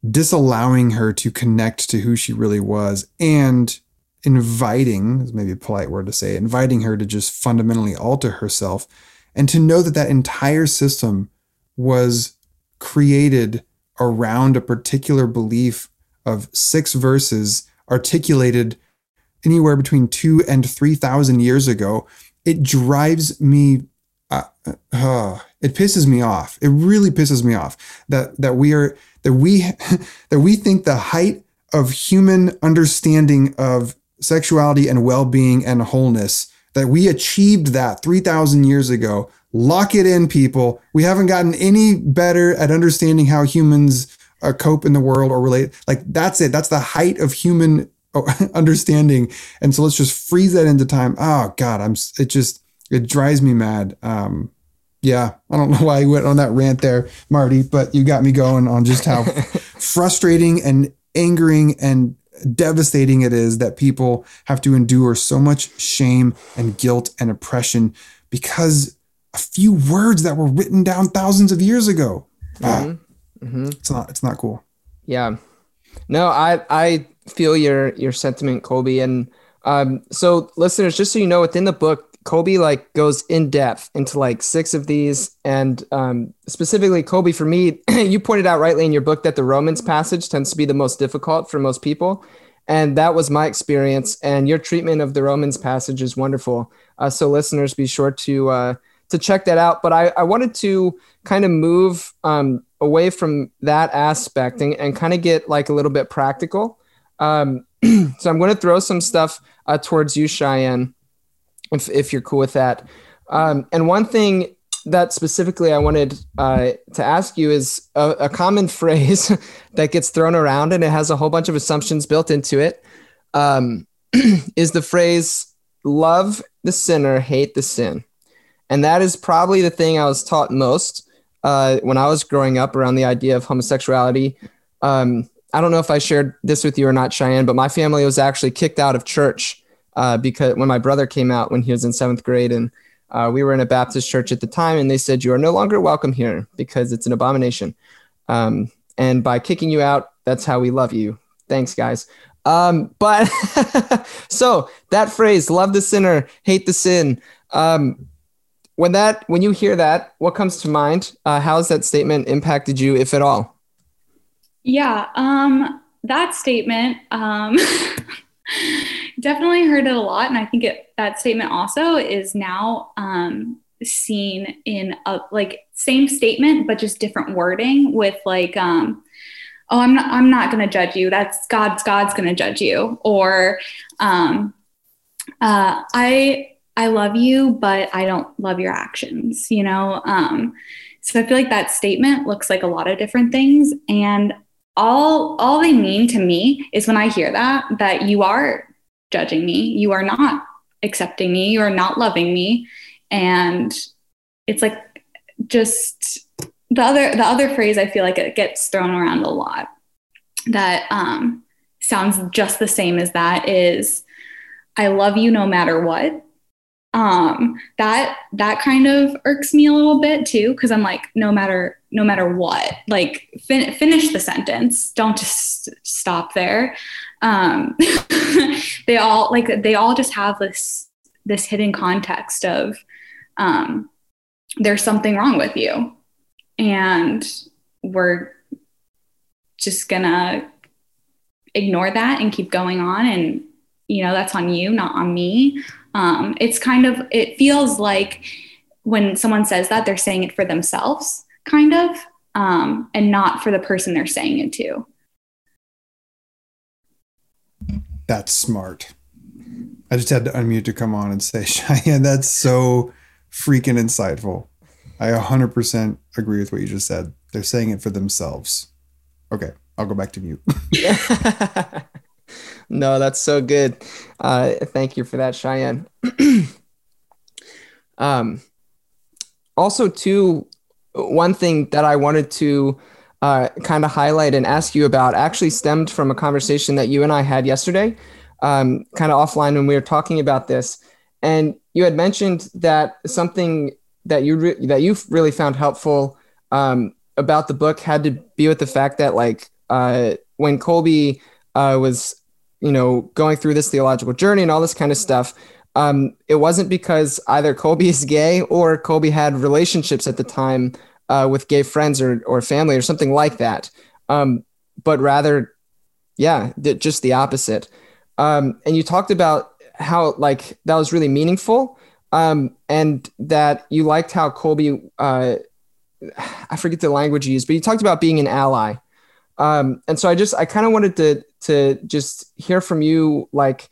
disallowing her to connect to who she really was and inviting, is maybe a polite word to say, inviting her to just fundamentally alter herself and to know that that entire system was created around a particular belief of six verses articulated anywhere between two and 3,000 years ago, it drives me, uh, uh, it pisses me off. It really pisses me off that, that we are, that we, that we think the height of human understanding of sexuality and well-being and wholeness, that we achieved that 3,000 years ago Lock it in, people. We haven't gotten any better at understanding how humans uh, cope in the world or relate. Like that's it. That's the height of human understanding. And so let's just freeze that into time. Oh God, I'm. It just it drives me mad. Um, yeah, I don't know why I went on that rant there, Marty, but you got me going on just how frustrating and angering and devastating it is that people have to endure so much shame and guilt and oppression because a few words that were written down thousands of years ago. Ah, mm-hmm. It's not. It's not cool. Yeah. No, I I feel your your sentiment, Colby, and um, so listeners, just so you know, within the book, Colby like goes in depth into like six of these, and um, specifically Colby, for me, you pointed out rightly in your book that the Romans passage tends to be the most difficult for most people, and that was my experience. And your treatment of the Romans passage is wonderful. Uh, so listeners, be sure to uh, to check that out. But I, I wanted to kind of move um, away from that aspect and, and kind of get like a little bit practical. Um, so I'm going to throw some stuff uh, towards you, Cheyenne if, if you're cool with that. Um, and one thing that specifically I wanted uh, to ask you is a, a, common phrase that gets thrown around and it has a whole bunch of assumptions built into it. Um, is the phrase love the sinner, hate the sin. And that is probably the thing I was taught most uh, when I was growing up around the idea of homosexuality. Um, I don't know if I shared this with you or not, Cheyenne, but my family was actually kicked out of church uh, because when my brother came out when he was in seventh grade and uh, we were in a Baptist church at the time, and they said you are no longer welcome here because it's an abomination. Um, and by kicking you out, that's how we love you. Thanks, guys. Um, but so that phrase, love the sinner, hate the sin. Um, when that, when you hear that, what comes to mind? Uh, how has that statement impacted you, if at all? Yeah, um, that statement, um, definitely heard it a lot and i think it, that statement also is now um, seen in a like same statement but just different wording with like um, oh i'm not i'm not going to judge you that's god's god's going to judge you or um, uh, i i love you but i don't love your actions you know? Um, so i feel like that statement looks like a lot of different things. And all all they mean to me is when i hear that that you are judging me you are not accepting me you are not loving me. And it's like just the other the other phrase i feel like it gets thrown around a lot that um, sounds just the same as that is i love you no matter what um that that kind of irks me a little bit too because i'm like no matter no matter what like fin- finish the sentence. Don't just stop there. Um they all like they all just have this this hidden context of um there's something wrong with you. And we're just gonna ignore that and keep going on. And you know that's on you not on me um, it's kind of it feels like when someone says that they're saying it for themselves kind of um, and not for the person they're saying it to. That's smart. I just had to unmute to come on and say cheyenne that's so freaking insightful. I 100% agree with what you just said. They're saying it for themselves. Okay i'll go back to mute. No, that's so good. Uh, thank you for that, Cheyenne. um, also, too, one thing that I wanted to uh, kind of highlight and ask you about actually stemmed from a conversation that you and I had yesterday, um, kind of offline when we were talking about this. And you had mentioned that something that you re- that you really found helpful um, about the book had to be with the fact that like uh, when Colby uh, was you know, going through this theological journey and all this kind of stuff, um, it wasn't because either Colby is gay or Colby had relationships at the time uh, with gay friends or, or family or something like that. Um, but rather, yeah, th- just the opposite. Um, and you talked about how like that was really meaningful um, and that you liked how Colby, uh, I forget the language you used, but you talked about being an ally. Um, and so I just I kind of wanted to to just hear from you like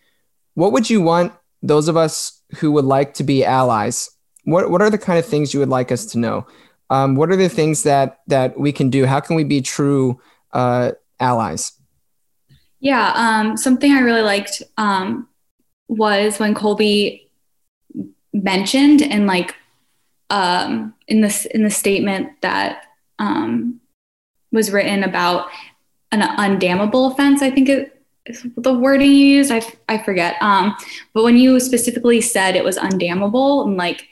what would you want those of us who would like to be allies what what are the kind of things you would like us to know? Um, what are the things that that we can do? How can we be true uh, allies? Yeah, um, something I really liked um, was when Colby mentioned and like um, in this in the statement that um, was written about an undamnable offense. I think it the wording you used. I, I forget. Um, but when you specifically said it was undamnable and like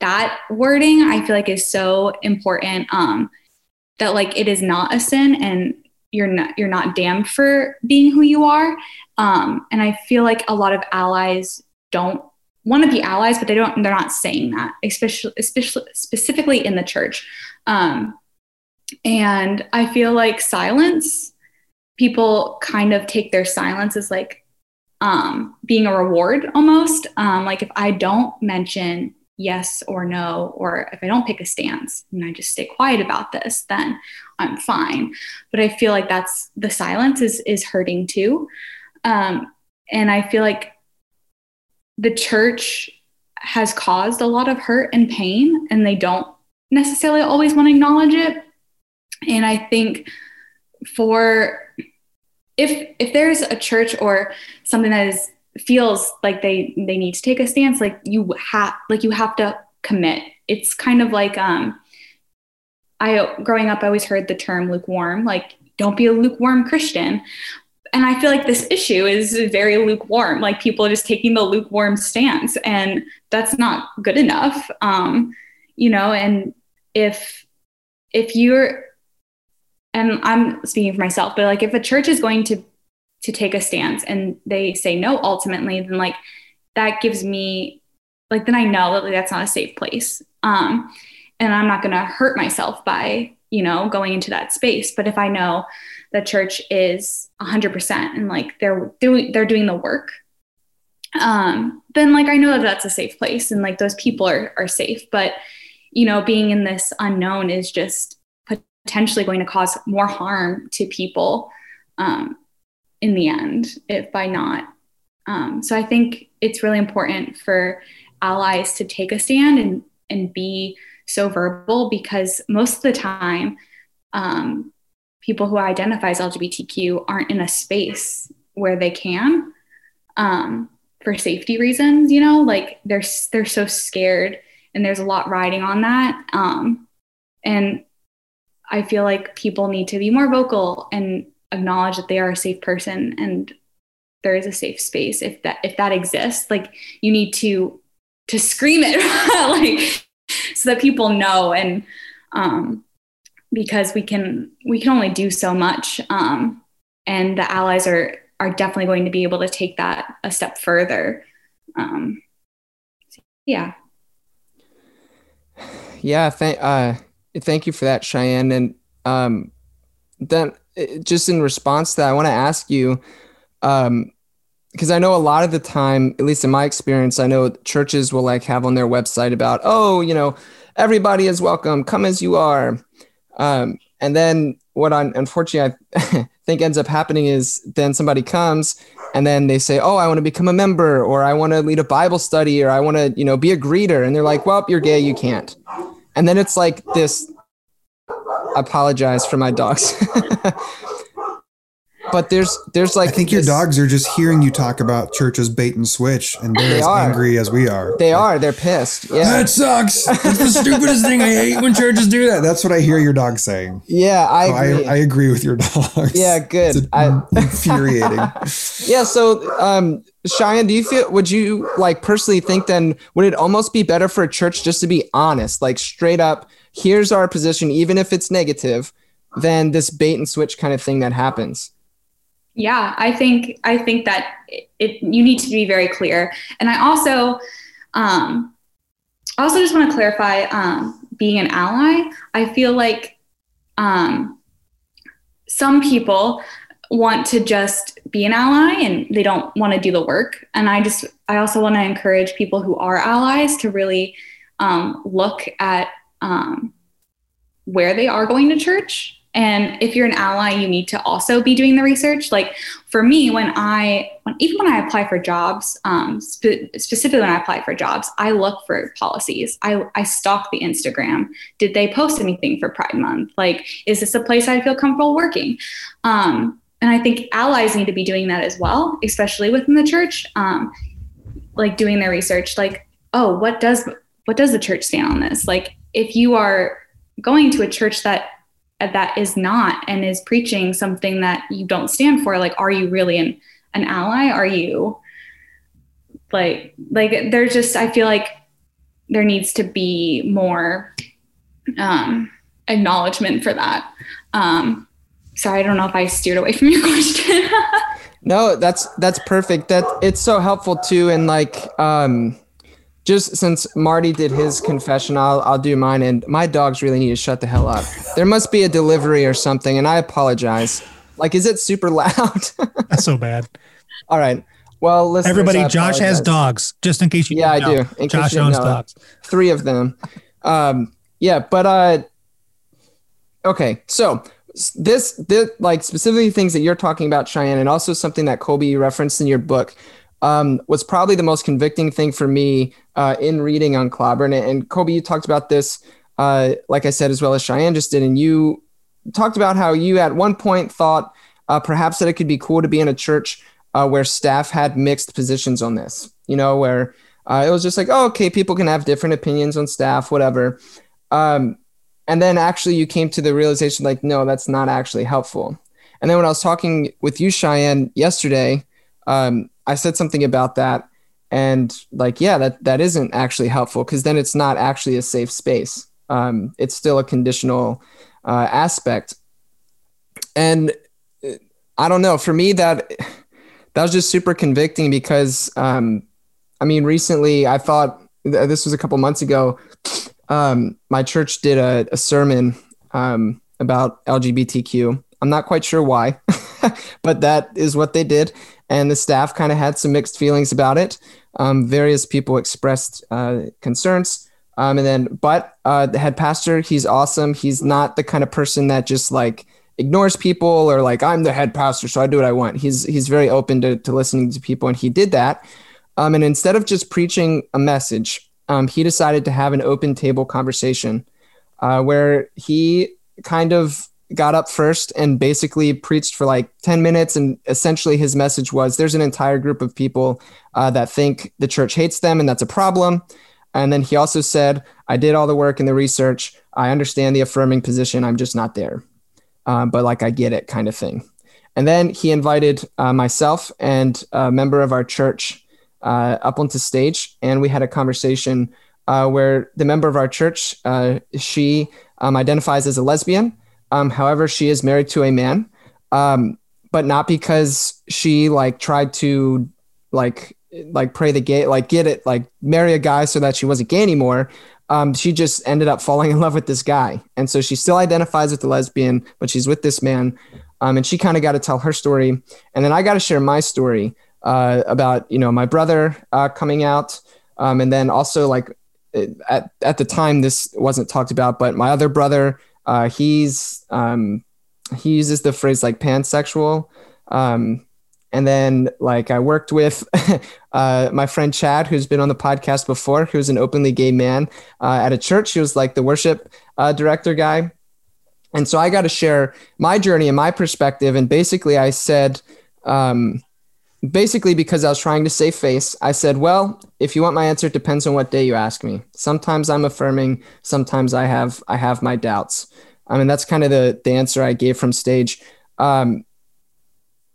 that wording, I feel like is so important. Um, that like it is not a sin and you're not you're not damned for being who you are. Um, and I feel like a lot of allies don't want to be allies, but they don't. They're not saying that, especially, especially specifically in the church. Um, and I feel like silence. People kind of take their silence as like um, being a reward almost. Um, like if I don't mention yes or no, or if I don't pick a stance and I just stay quiet about this, then I'm fine. But I feel like that's the silence is is hurting too. Um, and I feel like the church has caused a lot of hurt and pain, and they don't necessarily always want to acknowledge it. And I think for if if there's a church or something that is feels like they they need to take a stance, like you have like you have to commit. It's kind of like um I growing up I always heard the term lukewarm, like don't be a lukewarm Christian and I feel like this issue is very lukewarm. Like people are just taking the lukewarm stance, and that's not good enough. Um, you know, and if if you're and I'm speaking for myself, but like if a church is going to to take a stance and they say no ultimately, then like that gives me like then I know that like, that's not a safe place. Um, and I'm not going to hurt myself by you know going into that space. But if I know the church is 100% and like they're doing they're doing the work um then like i know that that's a safe place and like those people are are safe but you know being in this unknown is just potentially going to cause more harm to people um in the end if by not um so i think it's really important for allies to take a stand and and be so verbal because most of the time um, people who identify as LGBTQ aren't in a space where they can um, for safety reasons. You know, like they're they're so scared, and there's a lot riding on that. Um, and I feel like people need to be more vocal and acknowledge that they are a safe person and there is a safe space if that if that exists. Like you need to to scream it like so that people know and um because we can we can only do so much um, and the allies are are definitely going to be able to take that a step further. Um, yeah. Yeah thank uh thank you for that cheyenne and um then just in response to that i want to ask you um because I know a lot of the time, at least in my experience, I know churches will like have on their website about, oh, you know, everybody is welcome, come as you are. Um, and then what I unfortunately I think ends up happening is then somebody comes and then they say, "Oh, I want to become a member, or I want to lead a Bible study, or I want to, you know, be a greeter," and they're like, "Well, you're gay, you can't." And then it's like this. Apologize for my dogs. but there's there's like I think this, your dogs are just hearing you talk about churches bait and switch, and they're they as are. angry as we are. They are. They're pissed. Yeah, that sucks. That's the stupidest thing. I hate when churches do that. That's what I hear your dog saying. Yeah, I so agree. I, I, agree with your dogs. Yeah, good. It's I, infuriating. yeah. So, um, Cheyenne, do you feel? Would you like personally think then? Would it almost be better for a church just to be honest, like straight up? Here's our position, even if it's negative. Than this bait and switch kind of thing that happens. Yeah, I think I think that it, it you need to be very clear, and I also um, also just want to clarify um, being an ally. I feel like um, some people want to just be an ally and they don't want to do the work. And I just I also want to encourage people who are allies to really um, look at um, where they are going to church and if you're an ally you need to also be doing the research. Like for me when i when, even when i apply for jobs um, spe- specifically when i apply for jobs i look for policies. I, I stalk the instagram. Did they post anything for pride month? Like is this a place i feel comfortable working? Um, and i think allies need to be doing that as well especially within the church um, like doing their research like oh what does what does the church stand on this? Like if you are going to a church that that is not and is preaching something that you don't stand for like are you really an an ally? Are you like like there's just i feel like there needs to be more um acknowledgement for that. Um sorry i don't know if i steered away from your question. No that's that's perfect. That it's so helpful too. And like um just since Marty did his confession, I'll I'll do mine. And my dogs really need to shut the hell up. There must be a delivery or something, and I apologize. Like, is it super loud? That's so bad. All right. Well, listen. everybody, Josh has dogs. Just in case you. Yeah, I do. In Josh owns know, dogs. Three of them. Um, yeah, but uh, okay. So this, this, like specifically things that you're talking about, Cheyenne, and also something that Colby referenced in your book um, was probably the most convicting thing for me uh, in reading Unclobber. And, Colby, you talked about this, uh, like I said, as well as Cheyenne just did. And you talked about how you at one point thought uh, perhaps that it could be cool to be in a church uh, where staff had mixed positions on this, you know, where uh, it was just like, oh, okay, people can have different opinions on staff, whatever. Um, and then actually you came to the realization like, no, that's not actually helpful. And then when I was talking with you, Cheyenne, yesterday, um, I said something about that and like yeah that that isn't actually helpful because then it's not actually a safe space. Um, it's still a conditional uh, aspect. And uh, i don't know for me that that was just super convicting because um, i mean recently i thought this was a couple months ago um, my church did a, a sermon um, about lgbtq i'm not quite sure why but that is what they did and the staff kind of had some mixed feelings about it. Um, various people expressed uh, concerns. Um, and then, but uh, the head pastor, he's awesome. He's not the kind of person that just like ignores people or like I'm the head pastor, so I do what I want. He's he's very open to, to listening to people, and he did that. Um, and instead of just preaching a message, um, he decided to have an open table conversation uh, where he kind of got up first and basically preached for like 10 minutes. And essentially, his message was there's an entire group of people uh, that think the church hates them, and that's a problem. And then he also said, I did all the work and the research. I understand the affirming position. I'm just not there. Uh, but like, I get it, kind of thing. And then he invited uh, myself and a member of our church uh, up onto stage, and we had a conversation uh, where the member of our church, uh, she um, identifies as a lesbian. Um, however, she is married to a man, um, but not because she like tried to like like pray the gay like get it like marry a guy so that she wasn't gay anymore. Um, she just ended up falling in love with this guy, and so she still identifies with the lesbian, but she's with this man. Um, and she kind of got to tell her story, and then I got to share my story uh, about you know my brother uh, coming out, um, and then also like at at the time this wasn't talked about, but my other brother uh, he's um, he uses the phrase like pansexual. Um, and then like I worked with uh, my friend Chad, who's been on the podcast before, who's an openly gay man uh, at a church. He was like the worship uh, director guy. And so I got to share my journey and my perspective. And basically, I said, um, basically, because I was trying to save face, I said, well, if you want my answer, it depends on what day you ask me. Sometimes I'm affirming, sometimes I have I have my doubts. I mean, that's kind of the the answer I gave from stage. Um,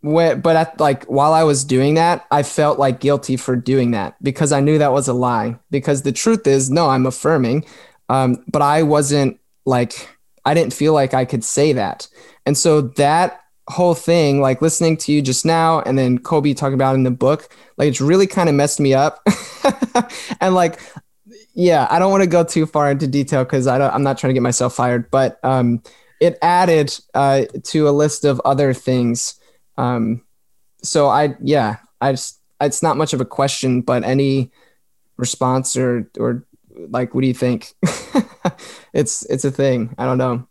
when, but at, like while I was doing that, I felt like guilty for doing that because I knew that was a lie. Because the truth is, no, I'm affirming, um, but I wasn't like I didn't feel like I could say that, and so that whole thing, like listening to you just now, and then Colby talking about in the book, like it's really kind of messed me up, and like yeah, I don't want to go too far into detail because I don't, I'm not trying to get myself fired, but um, it added uh, to a list of other things. Um, so I, yeah, I just, it's not much of a question, but any response or, or like, what do you think? it's, it's a thing. I don't know.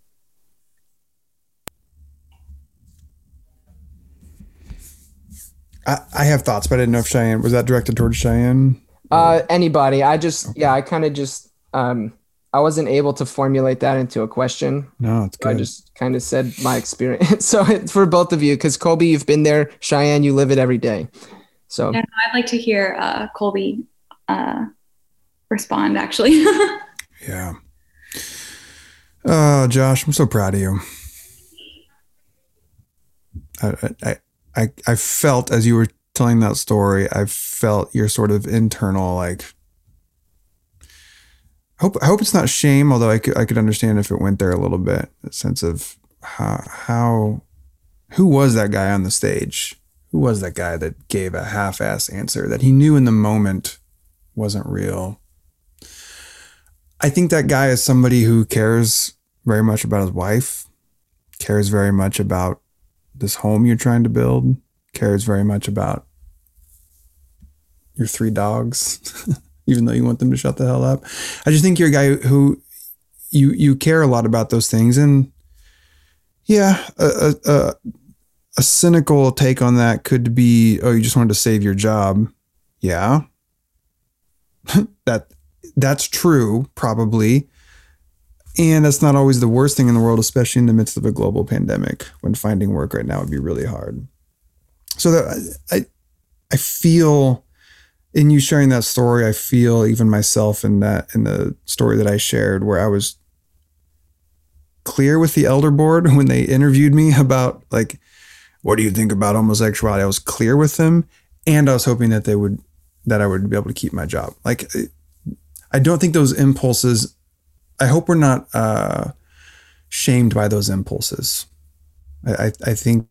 I, I have thoughts, but I didn't know if Cheyenne was that directed towards Cheyenne. Uh, anybody. I just okay. yeah, I kind of just um, I wasn't able to formulate that into a question. No, it's good. I just kind of said my experience. so it's for both of you, because Colby, you've been there. Cheyenne, you live it every day. So yeah, I'd like to hear uh, Colby uh, respond. Actually. yeah. Oh, Josh, I'm so proud of you. I, I, I, I felt as you were telling that story, I felt your sort of internal like. I hope I hope it's not shame, although I could I could understand if it went there a little bit. A sense of how how who was that guy on the stage? Who was that guy that gave a half-ass answer that he knew in the moment wasn't real? I think that guy is somebody who cares very much about his wife, cares very much about this home you're trying to build, cares very much about your three dogs, even though you want them to shut the hell up. I just think you're a guy who you you care a lot about those things, and yeah, a, a, a cynical take on that could be, oh, you just wanted to save your job. Yeah, that that's true, probably. And that's not always the worst thing in the world, especially in the midst of a global pandemic when finding work right now would be really hard. So that I I feel in you sharing that story, I feel even myself in that in the story that I shared where I was clear with the elder board when they interviewed me about like what do you think about homosexuality? I was clear with them and I was hoping that they would that I would be able to keep my job. Like I don't think those impulses I hope we're not uh, shamed by those impulses. I, I, I, think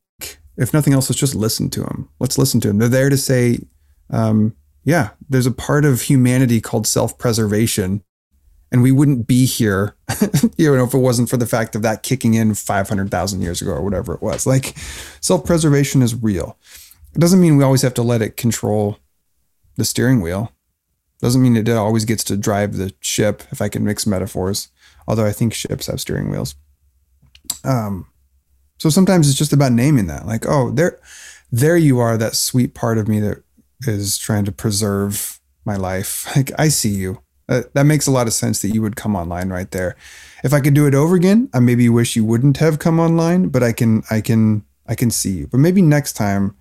if nothing else, let's just listen to them. Let's listen to them. They're there to say, um, yeah, there's a part of humanity called self-preservation, and we wouldn't be here, you know, if it wasn't for the fact of that kicking in 500,000 years ago or whatever it was. Like, self-preservation is real. It doesn't mean we always have to let it control the steering wheel. Doesn't mean it always gets to drive the ship, if I can mix metaphors, although I think ships have steering wheels. Um, so sometimes it's just about naming that, like, oh, there, there you are, that sweet part of me that is trying to preserve my life. Like, I see you. That, that makes a lot of sense that you would come online right there. If I could do it over again, I maybe wish you wouldn't have come online, but I can, I can, I can see you. But maybe next time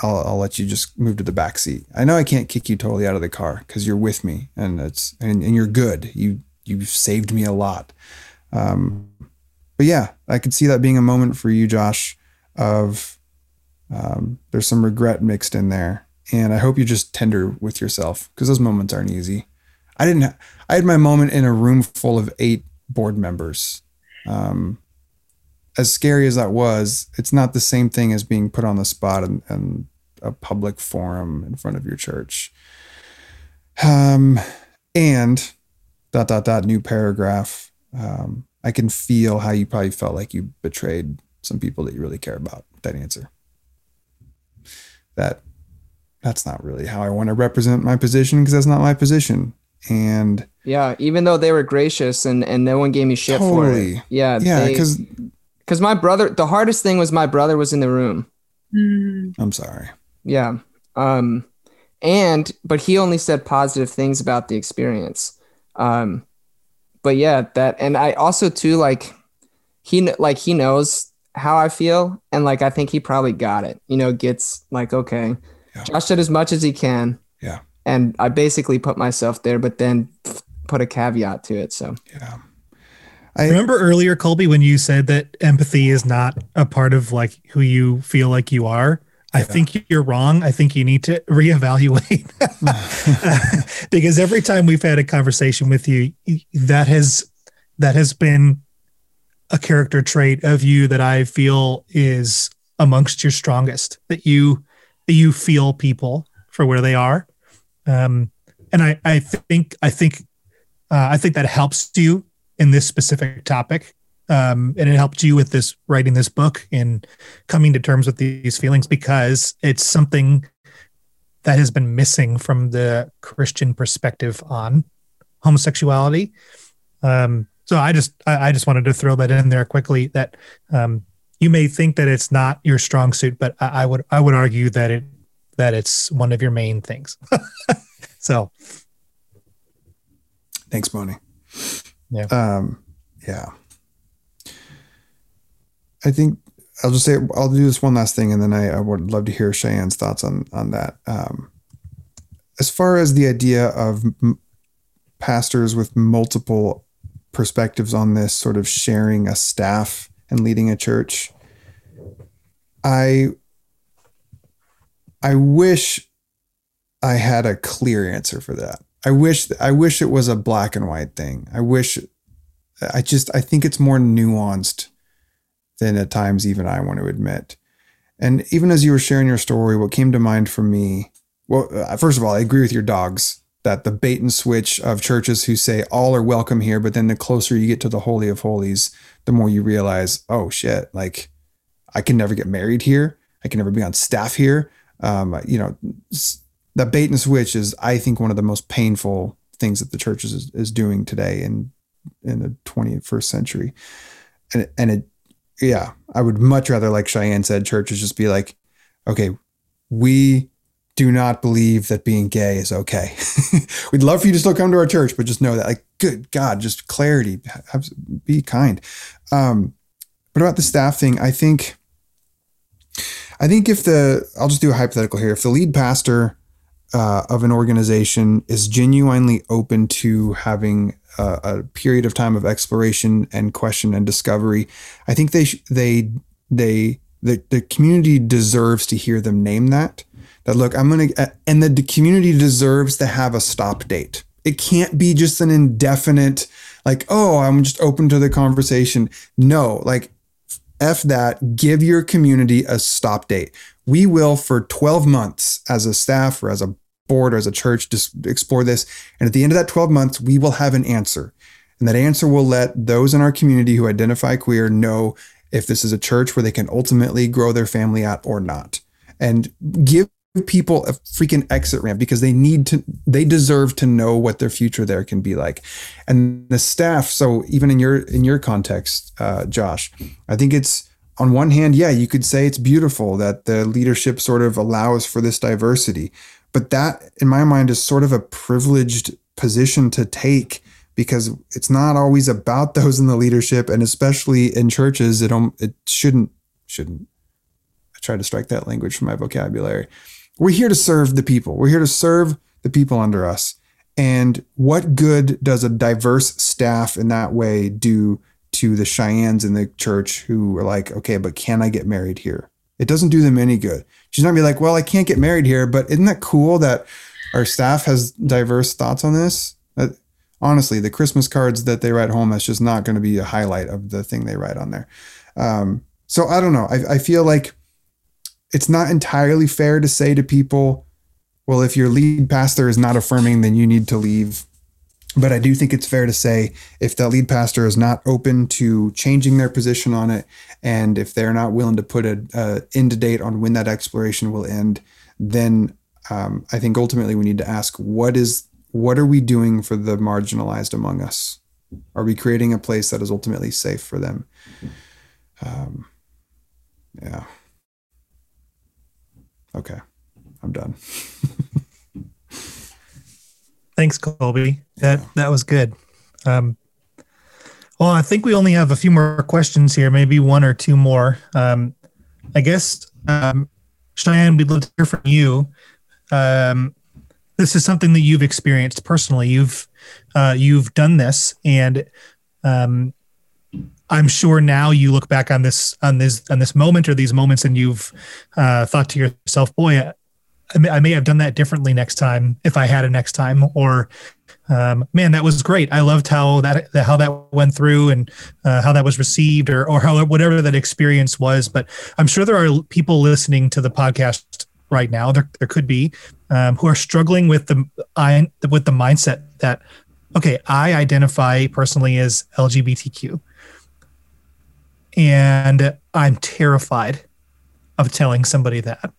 I'll, I'll let you just move to the back seat. I know I can't kick you totally out of the car because you're with me and it's and, and you're good. You you've saved me a lot. Um, but yeah, I could see that being a moment for you, Josh. Of um, there's some regret mixed in there, and I hope you're just tender with yourself because those moments aren't easy. I didn't. Ha- I had my moment in a room full of eight board members. Um, as scary as that was, it's not the same thing as being put on the spot and, and a public forum in front of your church. Um, and dot dot dot new paragraph. Um, I can feel how you probably felt like you betrayed some people that you really care about. That answer. That that's not really how I want to represent my position because that's not my position. And yeah, even though they were gracious and and no one gave me shit totally. for it. Yeah, yeah, because because my brother, the hardest thing was my brother was in the room. Mm. I'm sorry. Yeah. Um, and but he only said positive things about the experience. Um, but yeah, that and I also too like he like he knows how I feel and like I think he probably got it. You know, gets like okay, yeah. Josh did as much as he can. Yeah. And I basically put myself there, but then put a caveat to it. So yeah. I remember earlier, Colby, when you said that empathy is not a part of like who you feel like you are. I yeah. think you're wrong. I think you need to reevaluate because every time we've had a conversation with you, that has that has been a character trait of you that I feel is amongst your strongest. That you that you feel people for where they are, um, and I I think I think uh, I think that helps you in this specific topic um, and it helped you with this writing this book and coming to terms with these feelings because it's something that has been missing from the Christian perspective on homosexuality. Um, so I just I, I, just wanted to throw that in there quickly. That um, you may think that it's not your strong suit, but I, I would I would argue that it that it's one of your main things. so thanks, Bonnie. Yeah. Um, yeah. I think I'll just say I'll do this one last thing, and then I, I would love to hear Cheyenne's thoughts on on that. Um, as far as the idea of m- pastors with multiple perspectives on this, sort of sharing a staff and leading a church, I I wish I had a clear answer for that. I wish I wish it was a black and white thing. I wish I just I think it's more nuanced than at times even I want to admit. And even as you were sharing your story, what came to mind for me, well, uh, first of all, I agree with your dogs that the bait and switch of churches who say all are welcome here, but then the closer you get to the holy of holies, the more you realize, oh shit, like I can never get married here. I can never be on staff here. Um, you know, the bait and switch is, I think, one of the most painful things that the church is, is doing today in in the 21st century. And and it, yeah, I would much rather, like Cheyenne said, churches just be like, okay, we do not believe that being gay is okay. We'd love for you to still come to our church, but just know that, like, good God, just clarity, have, be kind. Um, but about the staff thing, I think, I think if the, I'll just do a hypothetical here. If the lead pastor uh, of an organization is genuinely open to having a, a, period of time of exploration and question and discovery, I think they, sh- they, they, the, the community deserves to hear them name that that look, I'm going to, uh, and the community deserves to have a stop date. It can't be just an indefinite, like, oh, I'm just open to the conversation. No, like, F that, give your community a stop date. We will, for 12 months as a staff or as a board or as a church, just explore this. And at the end of that 12 months, we will have an answer. And that answer will let those in our community who identify queer know if this is a church where they can ultimately grow their family at or not. And give people a freaking exit ramp because they need to they deserve to know what their future there can be like. And the staff so even in your in your context uh, josh i think it's on one hand yeah you could say it's beautiful that the leadership sort of allows for this diversity but that in my mind is sort of a privileged position to take because it's not always about those in the leadership and especially in churches it, it shouldn't shouldn't. I try to strike that language from my vocabulary we're here to serve the people. We're here to serve the people under us. And what good does a diverse staff in that way do to the Cheyennes in the church who are like, okay, but can I get married here? It doesn't do them any good. She's not be like, well, I can't get married here, but isn't that cool that our staff has diverse thoughts on this? Uh, honestly, the Christmas cards that they write home, that's just not going to be a highlight of the thing they write on there. Um, so I don't know. I, I feel like it's not entirely fair to say to people, well, if your lead pastor is not affirming, then you need to leave. But I do think it's fair to say if that lead pastor is not open to changing their position on it, and if they're not willing to put a, a end date on when that exploration will end, then um, I think ultimately we need to ask what is what are we doing for the marginalized among us? Are we creating a place that is ultimately safe for them? Um, yeah. Okay. I'm done. Thanks, Colby. That yeah. that was good. Um, well, I think we only have a few more questions here, maybe one or two more. Um, I guess, um, Cheyenne, we'd love to hear from you. Um, this is something that you've experienced personally. You've uh, you've done this, and um, I'm sure now you look back on this on this on this moment or these moments, and you've uh, thought to yourself, "Boy, I may, I may, have done that differently next time if I had a next time." Or, um, "Man, that was great. I loved how that how that went through and uh, how that was received, or or how whatever that experience was." But I'm sure there are people listening to the podcast right now. There there could be um, who are struggling with the I with the mindset that okay, I identify personally as LGBTQ and I'm terrified of telling somebody that.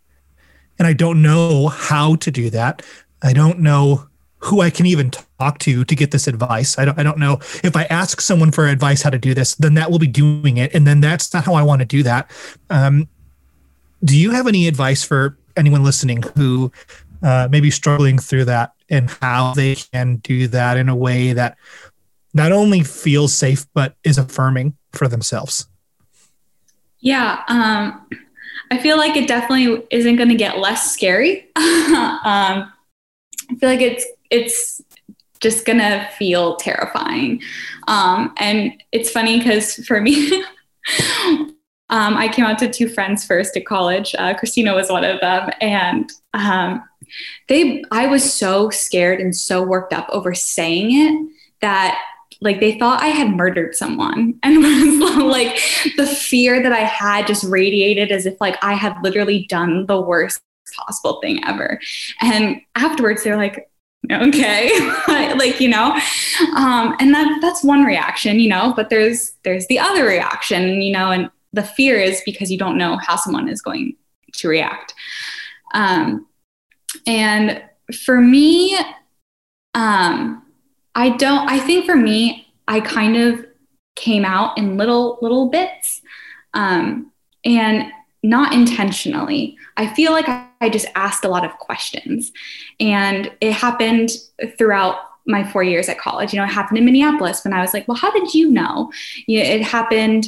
And I don't know how to do that. I don't know who I can even talk to to get this advice. I don't I don't know if I ask someone for advice how to do this, then that will be doing it and then that's not how I want to do that. Um, do you have any advice for anyone listening who uh, maybe struggling through that and how they can do that in a way that not only feels safe but is affirming for themselves? Yeah, um, I feel like it definitely isn't going to get less scary. um, I feel like it's it's just gonna feel terrifying. Um, and it's funny because for me, um, I came out to two friends first at college. Uh, Christina was one of them, and um, they I was so scared and so worked up over saying it that like they thought I had murdered someone and like the fear that I had just radiated as if like I had literally done the worst possible thing ever. And afterwards they're like, okay, like, you know, um, and that that's one reaction, you know, but there's there's the other reaction, you know, and the fear is because you don't know how someone is going to react. Um, and for me, um, I don't, I think for me, I kind of came out in little, little bits um, and not intentionally. I feel like I, I just asked a lot of questions and it happened throughout my four years at college. You know, it happened in Minneapolis when I was like, well, how did you know? You know it happened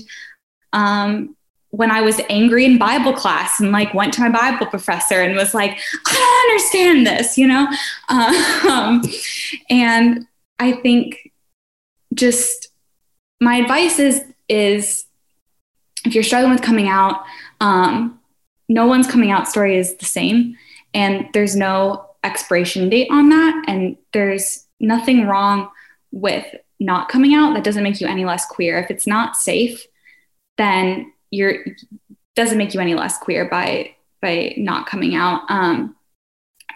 um, when I was angry in Bible class and like went to my Bible professor and was like, I don't understand this, you know? Um, and I think just my advice is, is if you're struggling with coming out, um, no one's coming out story is the same and there's no expiration date on that. And there's nothing wrong with not coming out. That doesn't make you any less queer. If it's not safe, then you're doesn't make you any less queer by by not coming out um,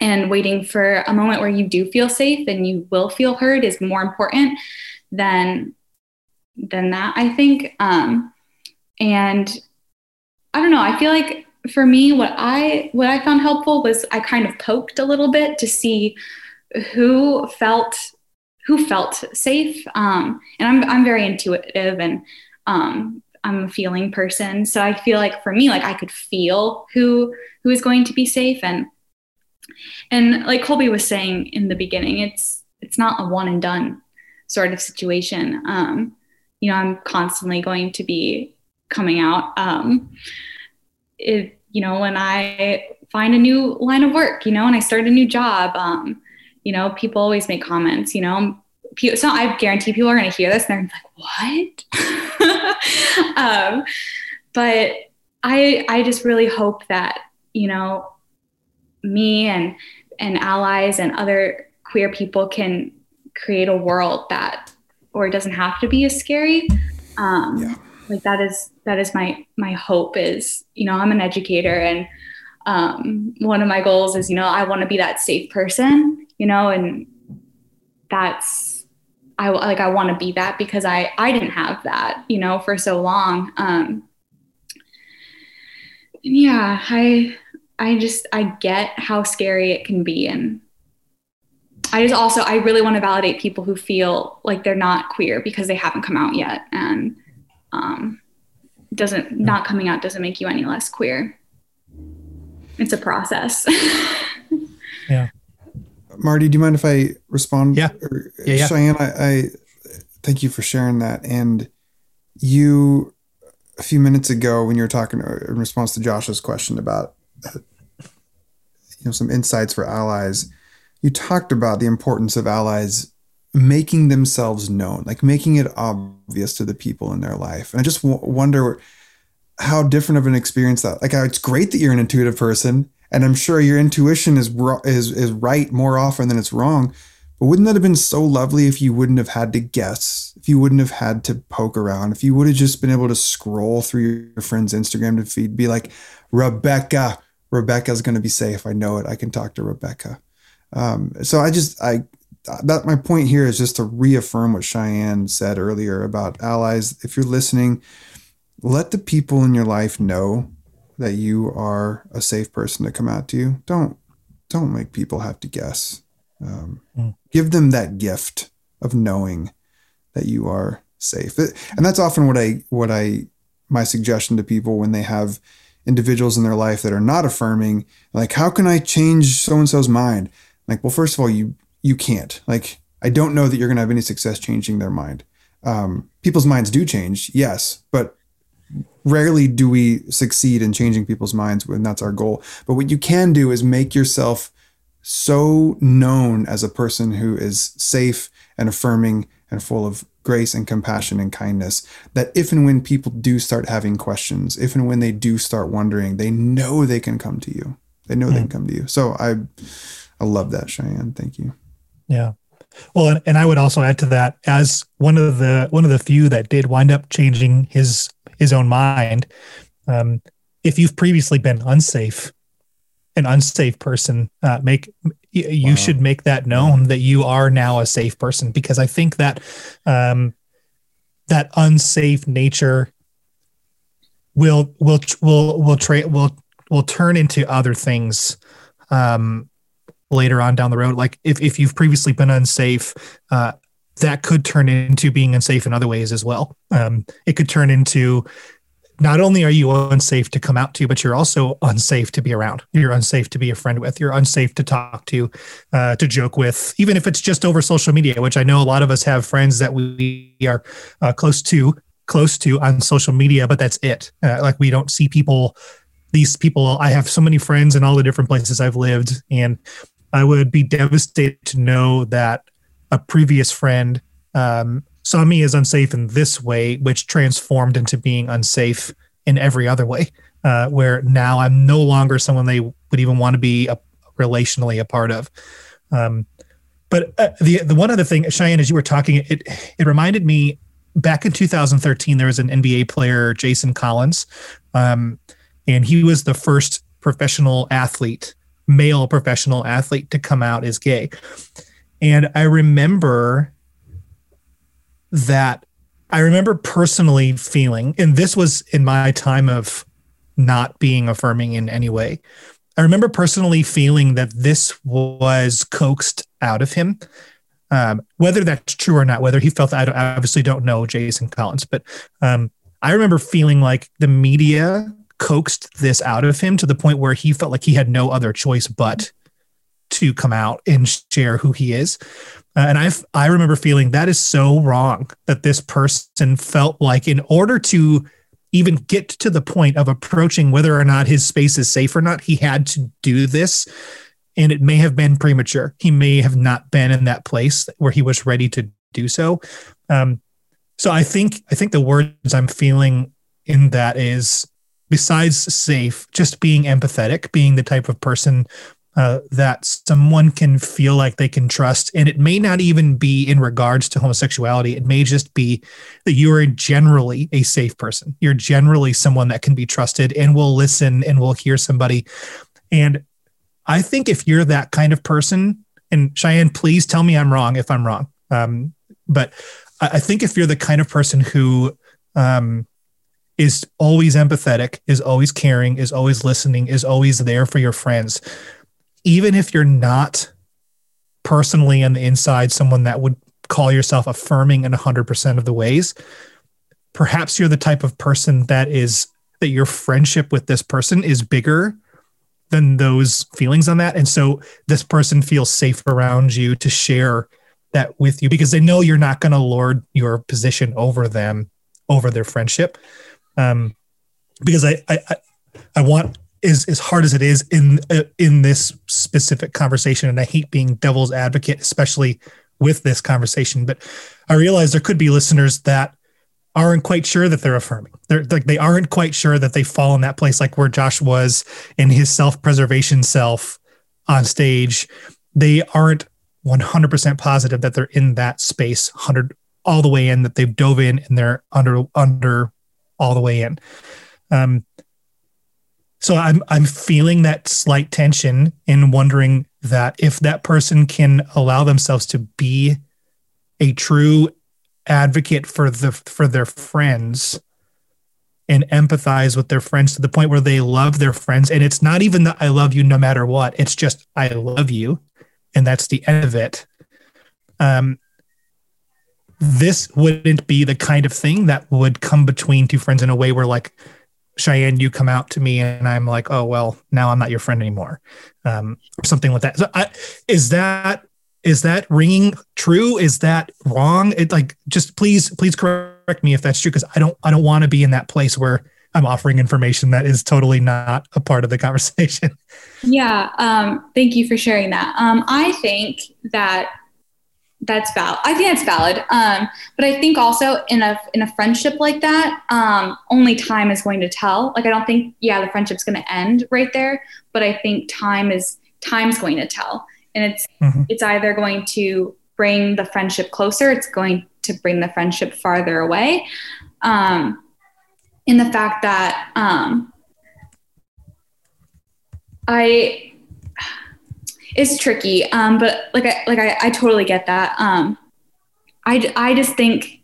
and waiting for a moment where you do feel safe and you will feel heard is more important than than that i think um, and i don't know i feel like for me what i what i found helpful was i kind of poked a little bit to see who felt who felt safe um, and i'm i'm very intuitive and um, I'm a feeling person. So I feel like for me, like I could feel who who is going to be safe and and like Colby was saying in the beginning, it's it's not a one and done sort of situation. Um, you know, I'm constantly going to be coming out. Um, if you know, when I find a new line of work, you know, and I start a new job, um, you know, people always make comments, you know, so I guarantee people are going to hear this and they're like, what? um, but I, I just really hope that, you know, me and, and allies and other queer people can create a world that, or it doesn't have to be as scary. Um, yeah. Like that is, that is my, my hope is, you know, I'm an educator and, um, one of my goals is, you know, I want to be that safe person, you know, and that's, I like I want to be that because I I didn't have that, you know, for so long. Um, yeah, I I just I get how scary it can be and I just also I really want to validate people who feel like they're not queer because they haven't come out yet and um, doesn't not coming out doesn't make you any less queer. It's a process. yeah. Marty, do you mind if I respond? Yeah. Or, yeah, yeah. Cheyenne, I, I thank you for sharing that. And you, a few minutes ago, when you were talking uh, in response to Josh's question about, you know, some insights for allies, you talked about the importance of allies making themselves known, like making it obvious to the people in their life. And I just w- wonder how different of an experience that. Like, it's great that you're an intuitive person and I'm sure your intuition is is is right more often than it's wrong. But wouldn't that have been so lovely if you wouldn't have had to guess, if you wouldn't have had to poke around, if you would have just been able to scroll through your friend's Instagram feed, be like, Rebecca, Rebecca's going to be safe. I know it. I can talk to Rebecca. Um, so I just I that my point here is just to reaffirm what Cheyenne said earlier about allies. If you're listening, let the people in your life know that you are a safe person to come out to you. Don't don't make people have to guess. Um, mm. Give them that gift of knowing that you are safe, and that's often what I what I my suggestion to people when they have individuals in their life that are not affirming. Like, how can I change so and so's mind? Like, well, first of all, you you can't. Like, I don't know that you're going to have any success changing their mind. Um, people's minds do change, yes, but rarely do we succeed in changing people's minds when that's our goal. But what you can do is make yourself so known as a person who is safe and affirming and full of grace and compassion and kindness that if and when people do start having questions, if and when they do start wondering, they know they can come to you. They know mm. they can come to you. So I I love that, Cheyenne. Thank you. Yeah. Well, and, and I would also add to that as one of the one of the few that did wind up changing his his own mind. Um, if you've previously been unsafe, an unsafe person, uh, make you wow. should make that known that you are now a safe person because I think that um, that unsafe nature will will will will tra- will will turn into other things um, later on down the road. Like if if you've previously been unsafe, uh, that could turn into being unsafe in other ways as well. Um, it could turn into not only are you unsafe to come out to, but you're also unsafe to be around. You're unsafe to be a friend with. You're unsafe to talk to, uh, to joke with, even if it's just over social media. Which I know a lot of us have friends that we are uh, close to, close to on social media, but that's it. Uh, like we don't see people. These people, I have so many friends in all the different places I've lived, and I would be devastated to know that a previous friend um, saw me as unsafe in this way, which transformed into being unsafe in every other way. Uh, where now I'm no longer someone they would even want to be a, relationally a part of. Um, but uh, the the one other thing, Cheyenne, as you were talking, it it reminded me back in 2013 there was an NBA player, Jason Collins, um, and he was the first professional athlete, male professional athlete, to come out as gay. And I remember that I remember personally feeling, and this was in my time of not being affirming in any way. I remember personally feeling that this was coaxed out of him. Um, whether that's true or not, whether he felt that, I obviously don't know Jason Collins, but um, I remember feeling like the media coaxed this out of him to the point where he felt like he had no other choice but to come out and share who he is. Uh, and I I remember feeling that is so wrong that this person felt like in order to even get to the point of approaching whether or not his space is safe or not, he had to do this. And it may have been premature. He may have not been in that place where he was ready to do so. Um, so I think I think the words I'm feeling in that is besides safe, just being empathetic, being the type of person uh, that someone can feel like they can trust. And it may not even be in regards to homosexuality. It may just be that you are generally a safe person. You're generally someone that can be trusted and will listen and will hear somebody. And I think if you're that kind of person, and Cheyenne, please tell me I'm wrong if I'm wrong. Um, but I think if you're the kind of person who um, is always empathetic, is always caring, is always listening, is always there for your friends, even if you're not personally on the inside someone that would call yourself affirming in 100% of the ways perhaps you're the type of person that is that your friendship with this person is bigger than those feelings on that. And so this person feels safe around you to share that with you because they know you're not going to lord your position over them over their friendship. Um because I, I i want is as hard as it is in uh, in this specific conversation and i hate being devil's advocate especially with this conversation but i realize there could be listeners that aren't quite sure that they're affirming. They're like they aren't quite sure that they fall in that place like where josh was in his self-preservation self on stage. They aren't 100% positive that they're in that space 100 all the way in that they've dove in and they're under under all the way in. Um, so I'm I'm feeling that slight tension in wondering that if that person can allow themselves to be a true advocate for the for their friends and empathize with their friends to the point where they love their friends. And it's not even that I love you no matter what. It's just I love you. And that's the end of it. Um this wouldn't be the kind of thing that would come between two friends in a way where like Cheyenne, you come out to me and I'm like, oh, well, now I'm not your friend anymore. Um, or something like that. So I, is that, is that ringing true? Is that wrong? It like, just please, please correct me if that's true. Cause I don't, I don't want to be in that place where I'm offering information that is totally not a part of the conversation. Yeah. Um, thank you for sharing that. Um, I think that that's valid. I think that's valid. Um, but I think also in a in a friendship like that, um, only time is going to tell. Like I don't think yeah, the friendship's going to end right there, but I think time is time's going to tell, and it's mm-hmm. it's either going to bring the friendship closer, it's going to bring the friendship farther away. Um, in the fact that um, I it's tricky. Um, but like I like I, I totally get that. Um, I I just think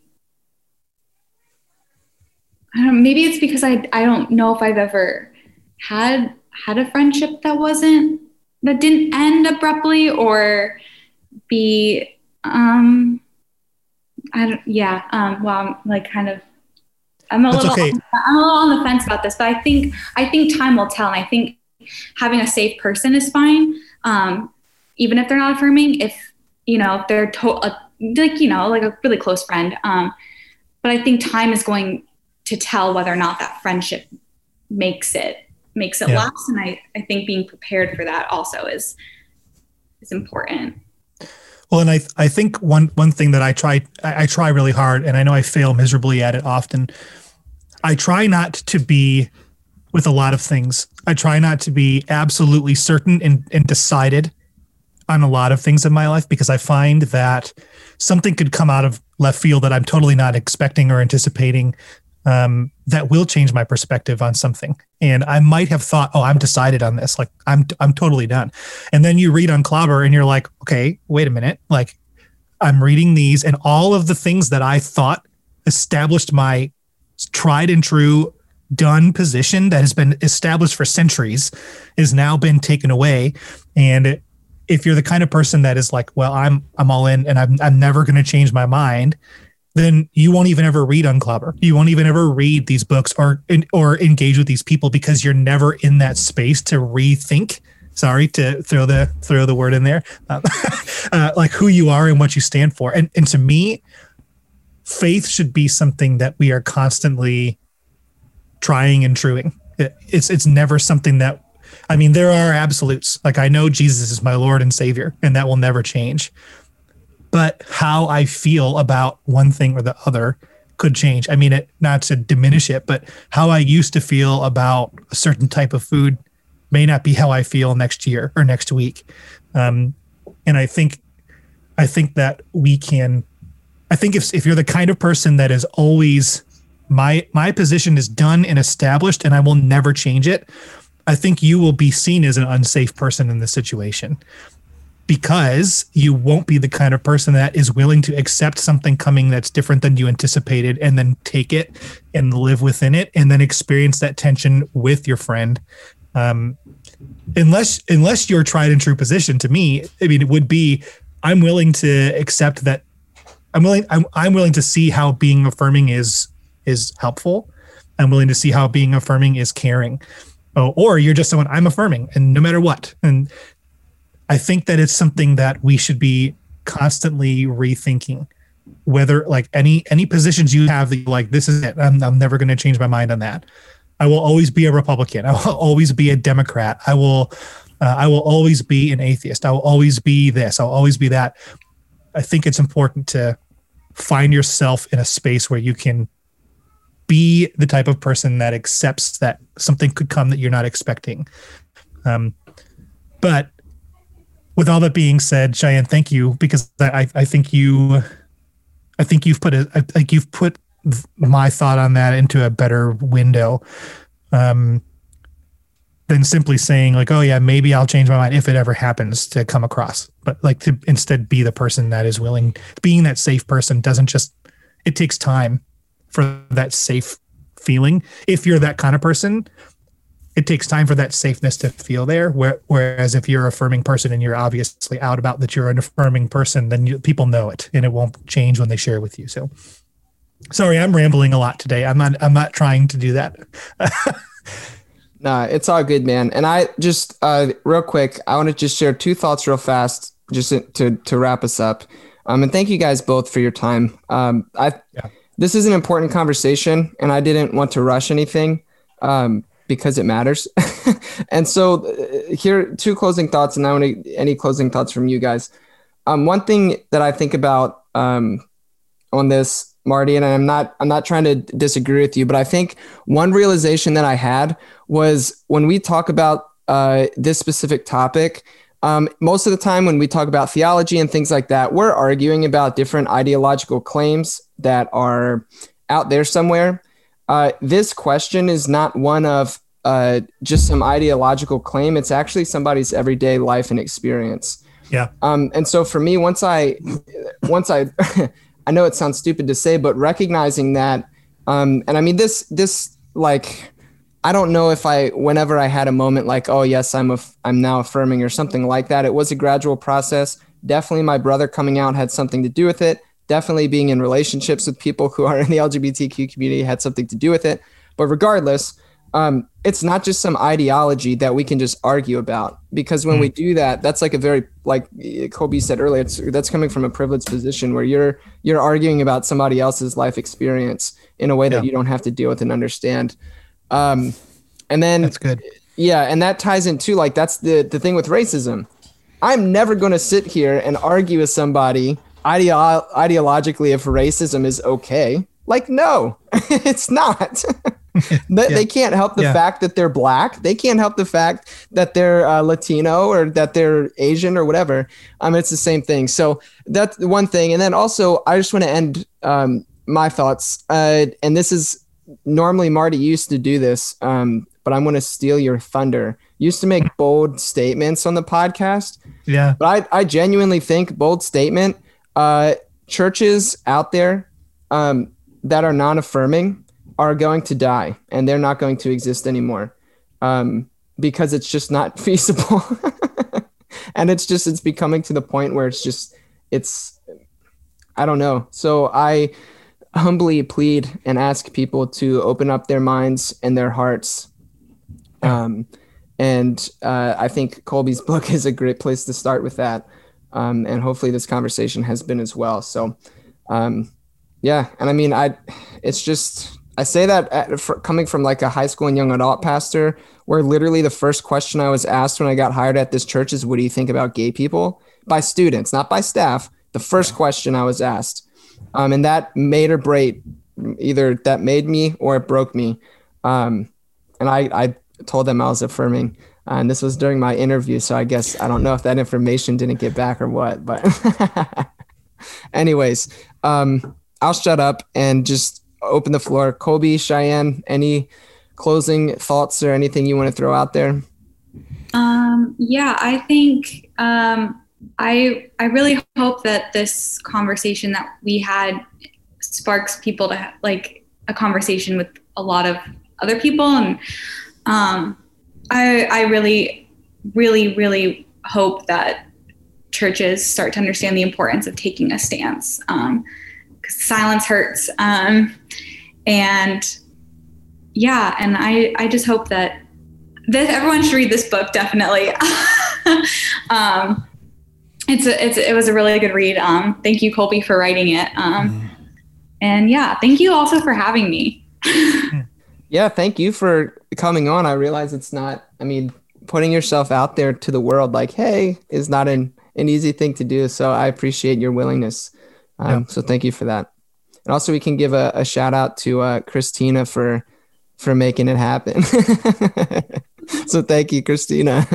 I don't maybe it's because I I don't know if I've ever had had a friendship that wasn't that didn't end abruptly or be um I don't yeah um well I'm like kind of I'm a That's little okay. I'm a little on the fence about this but I think I think time will tell and I think having a safe person is fine um, even if they're not affirming, if you know if they're to- uh, like you know like a really close friend. Um, but I think time is going to tell whether or not that friendship makes it makes it yeah. last, and I I think being prepared for that also is is important. Well, and I I think one one thing that I try I, I try really hard, and I know I fail miserably at it often. I try not to be with a lot of things. I try not to be absolutely certain and, and decided on a lot of things in my life because I find that something could come out of left field that I'm totally not expecting or anticipating um, that will change my perspective on something. And I might have thought, oh, I'm decided on this. Like I'm I'm totally done. And then you read Unclobber and you're like, okay, wait a minute. Like I'm reading these and all of the things that I thought established my tried and true done position that has been established for centuries is now been taken away. And if you're the kind of person that is like well i'm i'm all in and i'm, I'm never going to change my mind then you won't even ever read unclobber you won't even ever read these books or or engage with these people because you're never in that space to rethink. Sorry to throw the throw the word in there. Uh, like who you are and what you stand for. And and to me faith should be something that we are constantly trying and truing. It's it's never something that I mean, there are absolutes. Like I know Jesus is my Lord and Savior, and that will never change. But how I feel about one thing or the other could change. I mean, it not to diminish it, but how I used to feel about a certain type of food may not be how I feel next year or next week. Um, and I think, I think that we can. I think if if you're the kind of person that is always my my position is done and established and I will never change it, I think you will be seen as an unsafe person in this situation because you won't be the kind of person that is willing to accept something coming that's different than you anticipated and then take it and live within it and then experience that tension with your friend. Um, unless unless your tried and true position to me i mean it would be i'm willing to accept that i'm willing i'm, I'm willing to see how being affirming is is helpful. I'm willing to see how being affirming is caring. Oh, or you're just someone I'm affirming and no matter what. And I think that it's something that we should be constantly rethinking. Whether like any any positions you have that like this is it i'm, I'm never going to change my mind on that. I will always be a republican. I will always be a democrat. I will uh, i will always be an atheist. I will always be this. I'll always be that. I think it's important to find yourself in a space where you can be the type of person that accepts that something could come that you're not expecting. Um, but with all that being said, Cheyenne, thank you because I, I think you, I think you've put a, I think you've put my thought on that into a better window, um, than simply saying like, oh yeah, maybe I'll change my mind if it ever happens to come across. But like to instead be the person that is willing, being that safe person doesn't just. It takes time for that safe feeling. If you're that kind of person, it takes time for that safeness to feel there. Whereas if you're a affirming person and you're obviously out about that you're an affirming person, then you, people know it and it won't change when they share with you. So, Sorry, I'm rambling a lot today. I'm not. I'm not trying to do that. nah, it's all good, man. And I just uh, real quick, I want to just share two thoughts real fast, just to to wrap us up. Um, and thank you guys both for your time. Um, I yeah. This is an important conversation, and I didn't want to rush anything. Um, because it matters. and so uh, here two closing thoughts, and I want any closing thoughts from you guys. Um, one thing that I think about um, on this Marty, and I'm not I'm not trying to disagree with you, but I think one realization that I had was when we talk about uh, this specific topic. Um, most of the time, when we talk about theology and things like that, we're arguing about different ideological claims that are out there somewhere. Uh, this question is not one of uh, just some ideological claim. It's actually somebody's everyday life and experience. Yeah. Um, and so for me, once I, once I, I know it sounds stupid to say, but recognizing that, um, and I mean this this like I don't know if I whenever I had a moment like oh yes I'm a, I'm now affirming or something like that. It was a gradual process. Definitely my brother coming out had something to do with it. Definitely being in relationships with people who are in the LGBTQ community had something to do with it. But regardless, um, it's not just some ideology that we can just argue about. Because when mm. we do that that's like a very like Colby said earlier it's that's coming from a privileged position where you're you're arguing about somebody else's life experience in a way that you don't have to deal with and understand. Um, and then that's good. Yeah and that ties into like that's the the thing with racism. I'm never going to sit here and argue with somebody ideo- ideologically if racism is okay like no it's not yeah. They can't help the yeah. fact that they're black. They can't help the fact that they're uh, Latino or that they're Asian or whatever. Um, it's the same thing. So that's one thing. And then also, I just want to end um, my thoughts. Uh, and this is normally Marty used to do this, um, but I'm going to steal your thunder. Used to make bold statements on the podcast. Yeah. But I, I genuinely think bold statement. Uh, churches out there um, that are non-affirming are going to die and they're not going to exist anymore um, because it's just not feasible. and it's just, it's becoming to the point where it's just, it's, I don't know. So I humbly plead and ask people to open up their minds and their hearts. Um, and uh, I think Colby's book is a great place to start with that. Um, and hopefully this conversation has been as well. So, um, yeah. And I mean, I, it's just, I say that at, for, coming from like a high school and young adult pastor, where literally the first question I was asked when I got hired at this church is, "What do you think about gay people?" By students, not by staff. The first question I was asked, um, and that made or break, either that made me or it broke me. Um, and I, I told them I was affirming, and this was during my interview. So I guess I don't know if that information didn't get back or what, but anyways, um, I'll shut up and just open the floor. Colby, Cheyenne, any closing thoughts or anything you want to throw out there? Um, yeah, I think um, I I really hope that this conversation that we had sparks people to have, like a conversation with a lot of other people, and um, I I really really really hope that churches start to understand the importance of taking a stance. Um, silence hurts. Um, and yeah, and I, I just hope that that everyone should read this book definitely. um, it's a, it's it was a really good read. Um, thank you, Colby, for writing it. Um, and yeah, thank you also for having me. yeah, thank you for coming on. I realize it's not. I mean, putting yourself out there to the world, like, hey, is not an an easy thing to do. So I appreciate your willingness. Um, yeah. So thank you for that. And also, we can give a, a shout out to uh, Christina for for making it happen. so thank you, Christina.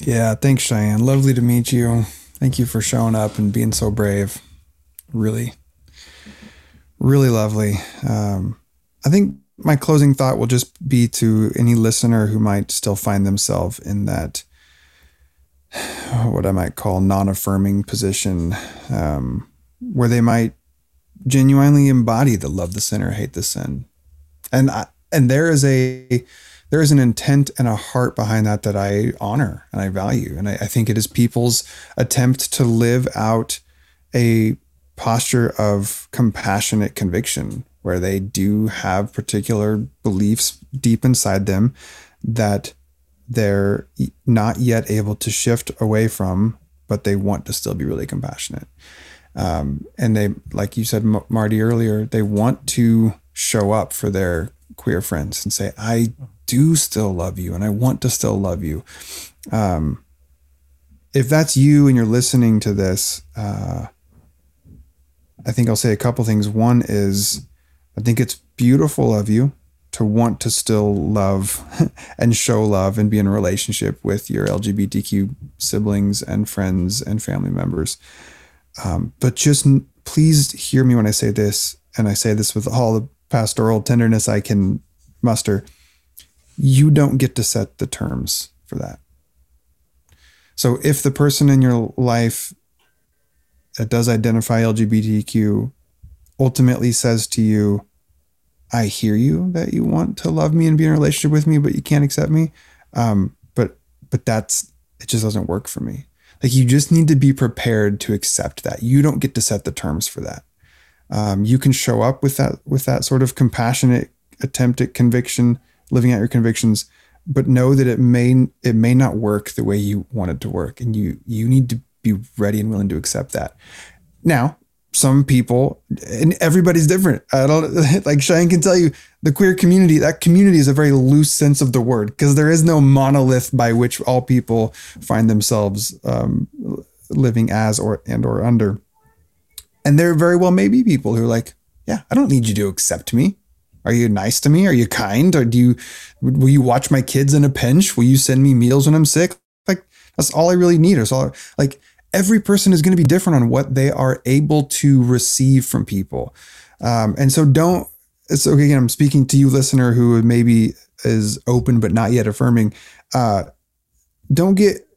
Yeah, thanks, Cheyenne. Lovely to meet you. Thank you for showing up and being so brave. Really, really lovely. Um, I think my closing thought will just be to any listener who might still find themselves in that what I might call non-affirming position, um, where they might genuinely embody the love the sinner, hate the sin, and I, and there is a there is an intent and a heart behind that that I honor and I value, and I, I think it is people's attempt to live out a posture of compassionate conviction where they do have particular beliefs deep inside them that they're not yet able to shift away from, but they want to still be really compassionate. Um, and they, like you said, Marty earlier, they want to show up for their queer friends and say, I do still love you and I want to still love you. Um, if that's you and you're listening to this, uh, I think I'll say a couple things. One is, I think it's beautiful of you to want to still love and show love and be in a relationship with your LGBTQ siblings and friends and family members. Um, but just please hear me when I say this, and I say this with all the pastoral tenderness I can muster. You don't get to set the terms for that. So if the person in your life that does identify LGBTQ ultimately says to you, I hear you that you want to love me and be in a relationship with me, but you can't accept me. Um, but but that's it just doesn't work for me. Like you just need to be prepared to accept that. You don't get to set the terms for that. Um, you can show up with that with that sort of compassionate attempt at conviction, living out your convictions, but know that it may it may not work the way you want it to work, and you you need to be ready and willing to accept that. Now, some people and everybody's different. I don't like Cheyenne can tell you the queer community, that community is a very loose sense of the word because there is no monolith by which all people find themselves um, living as or and or under. And there very well may be people who are like, yeah, I don't need you to accept me. Are you nice to me? Are you kind? Or do you will you watch my kids in a pinch? Will you send me meals when I'm sick? Like that's all I really need. Is all like every person is going to be different on what they are able to receive from people. Um, and so don't, so again, I'm speaking to you, listener, who maybe is open but not yet affirming. Uh, don't get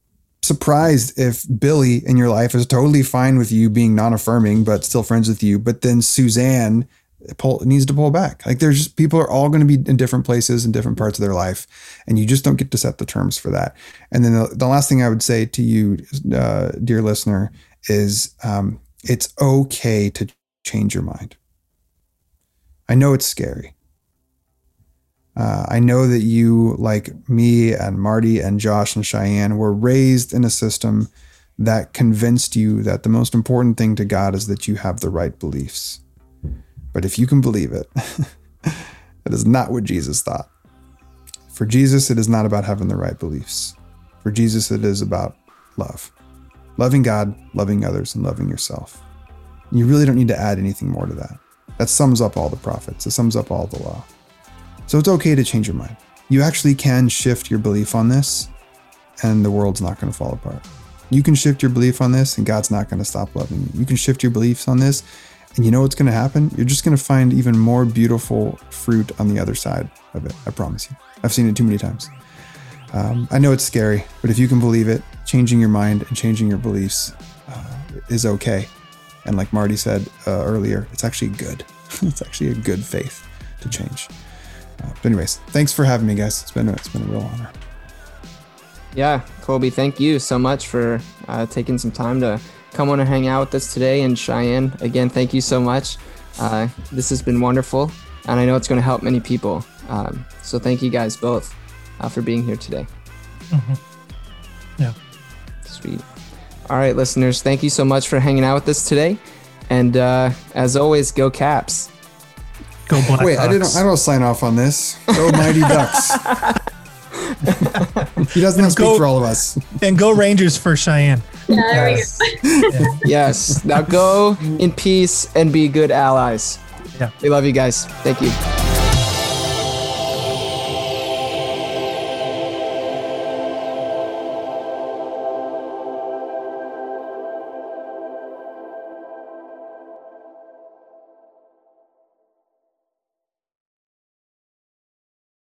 surprised if Billy in your life is totally fine with you being non affirming but still friends with you. But then Suzanne pull it needs to pull back. Like there's just people are all going to be in different places in different parts of their life, and you just don't get to set the terms for that. And then the, the last thing I would say to you, uh, dear listener, is um, it's okay to change your mind. I know it's scary. Uh, I know that you, like me and Marty and Josh and Cheyenne, were raised in a system that convinced you that the most important thing to God is that you have the right beliefs. But if you can believe it, that is not what Jesus thought. For Jesus, it is not about having the right beliefs. For Jesus, it is about love loving God, loving others, and loving yourself. You really don't need to add anything more to that. That sums up all the prophets, it sums up all the law. So it's okay to change your mind. You actually can shift your belief on this, and the world's not going to fall apart. You can shift your belief on this, and God's not going to stop loving you. You can shift your beliefs on this, and you know what's going to happen? You're just going to find even more beautiful fruit on the other side of it. I promise you. I've seen it too many times. Um, I know it's scary, but if you can believe it, changing your mind and changing your beliefs uh, is okay. And like Marty said uh, earlier, it's actually good. it's actually a good faith to change. Uh, but anyways, thanks for having me, guys. It's been a, it's been a real honor. Yeah, Colby, thank you so much for uh, taking some time to come on and hang out with us today. And Cheyenne, again, thank you so much. Uh, this has been wonderful, and I know it's going to help many people. Um, so thank you guys both uh, for being here today. Mm-hmm. Yeah. Sweet. All right, listeners, thank you so much for hanging out with us today. And uh, as always, go Caps. Go Black Wait, I didn't. I don't sign off on this. Go Mighty Ducks. he doesn't speak go, for all of us. And go Rangers for Cheyenne. Yeah, there yes. we go. yes. Now go in peace and be good allies. Yeah. We love you guys. Thank you.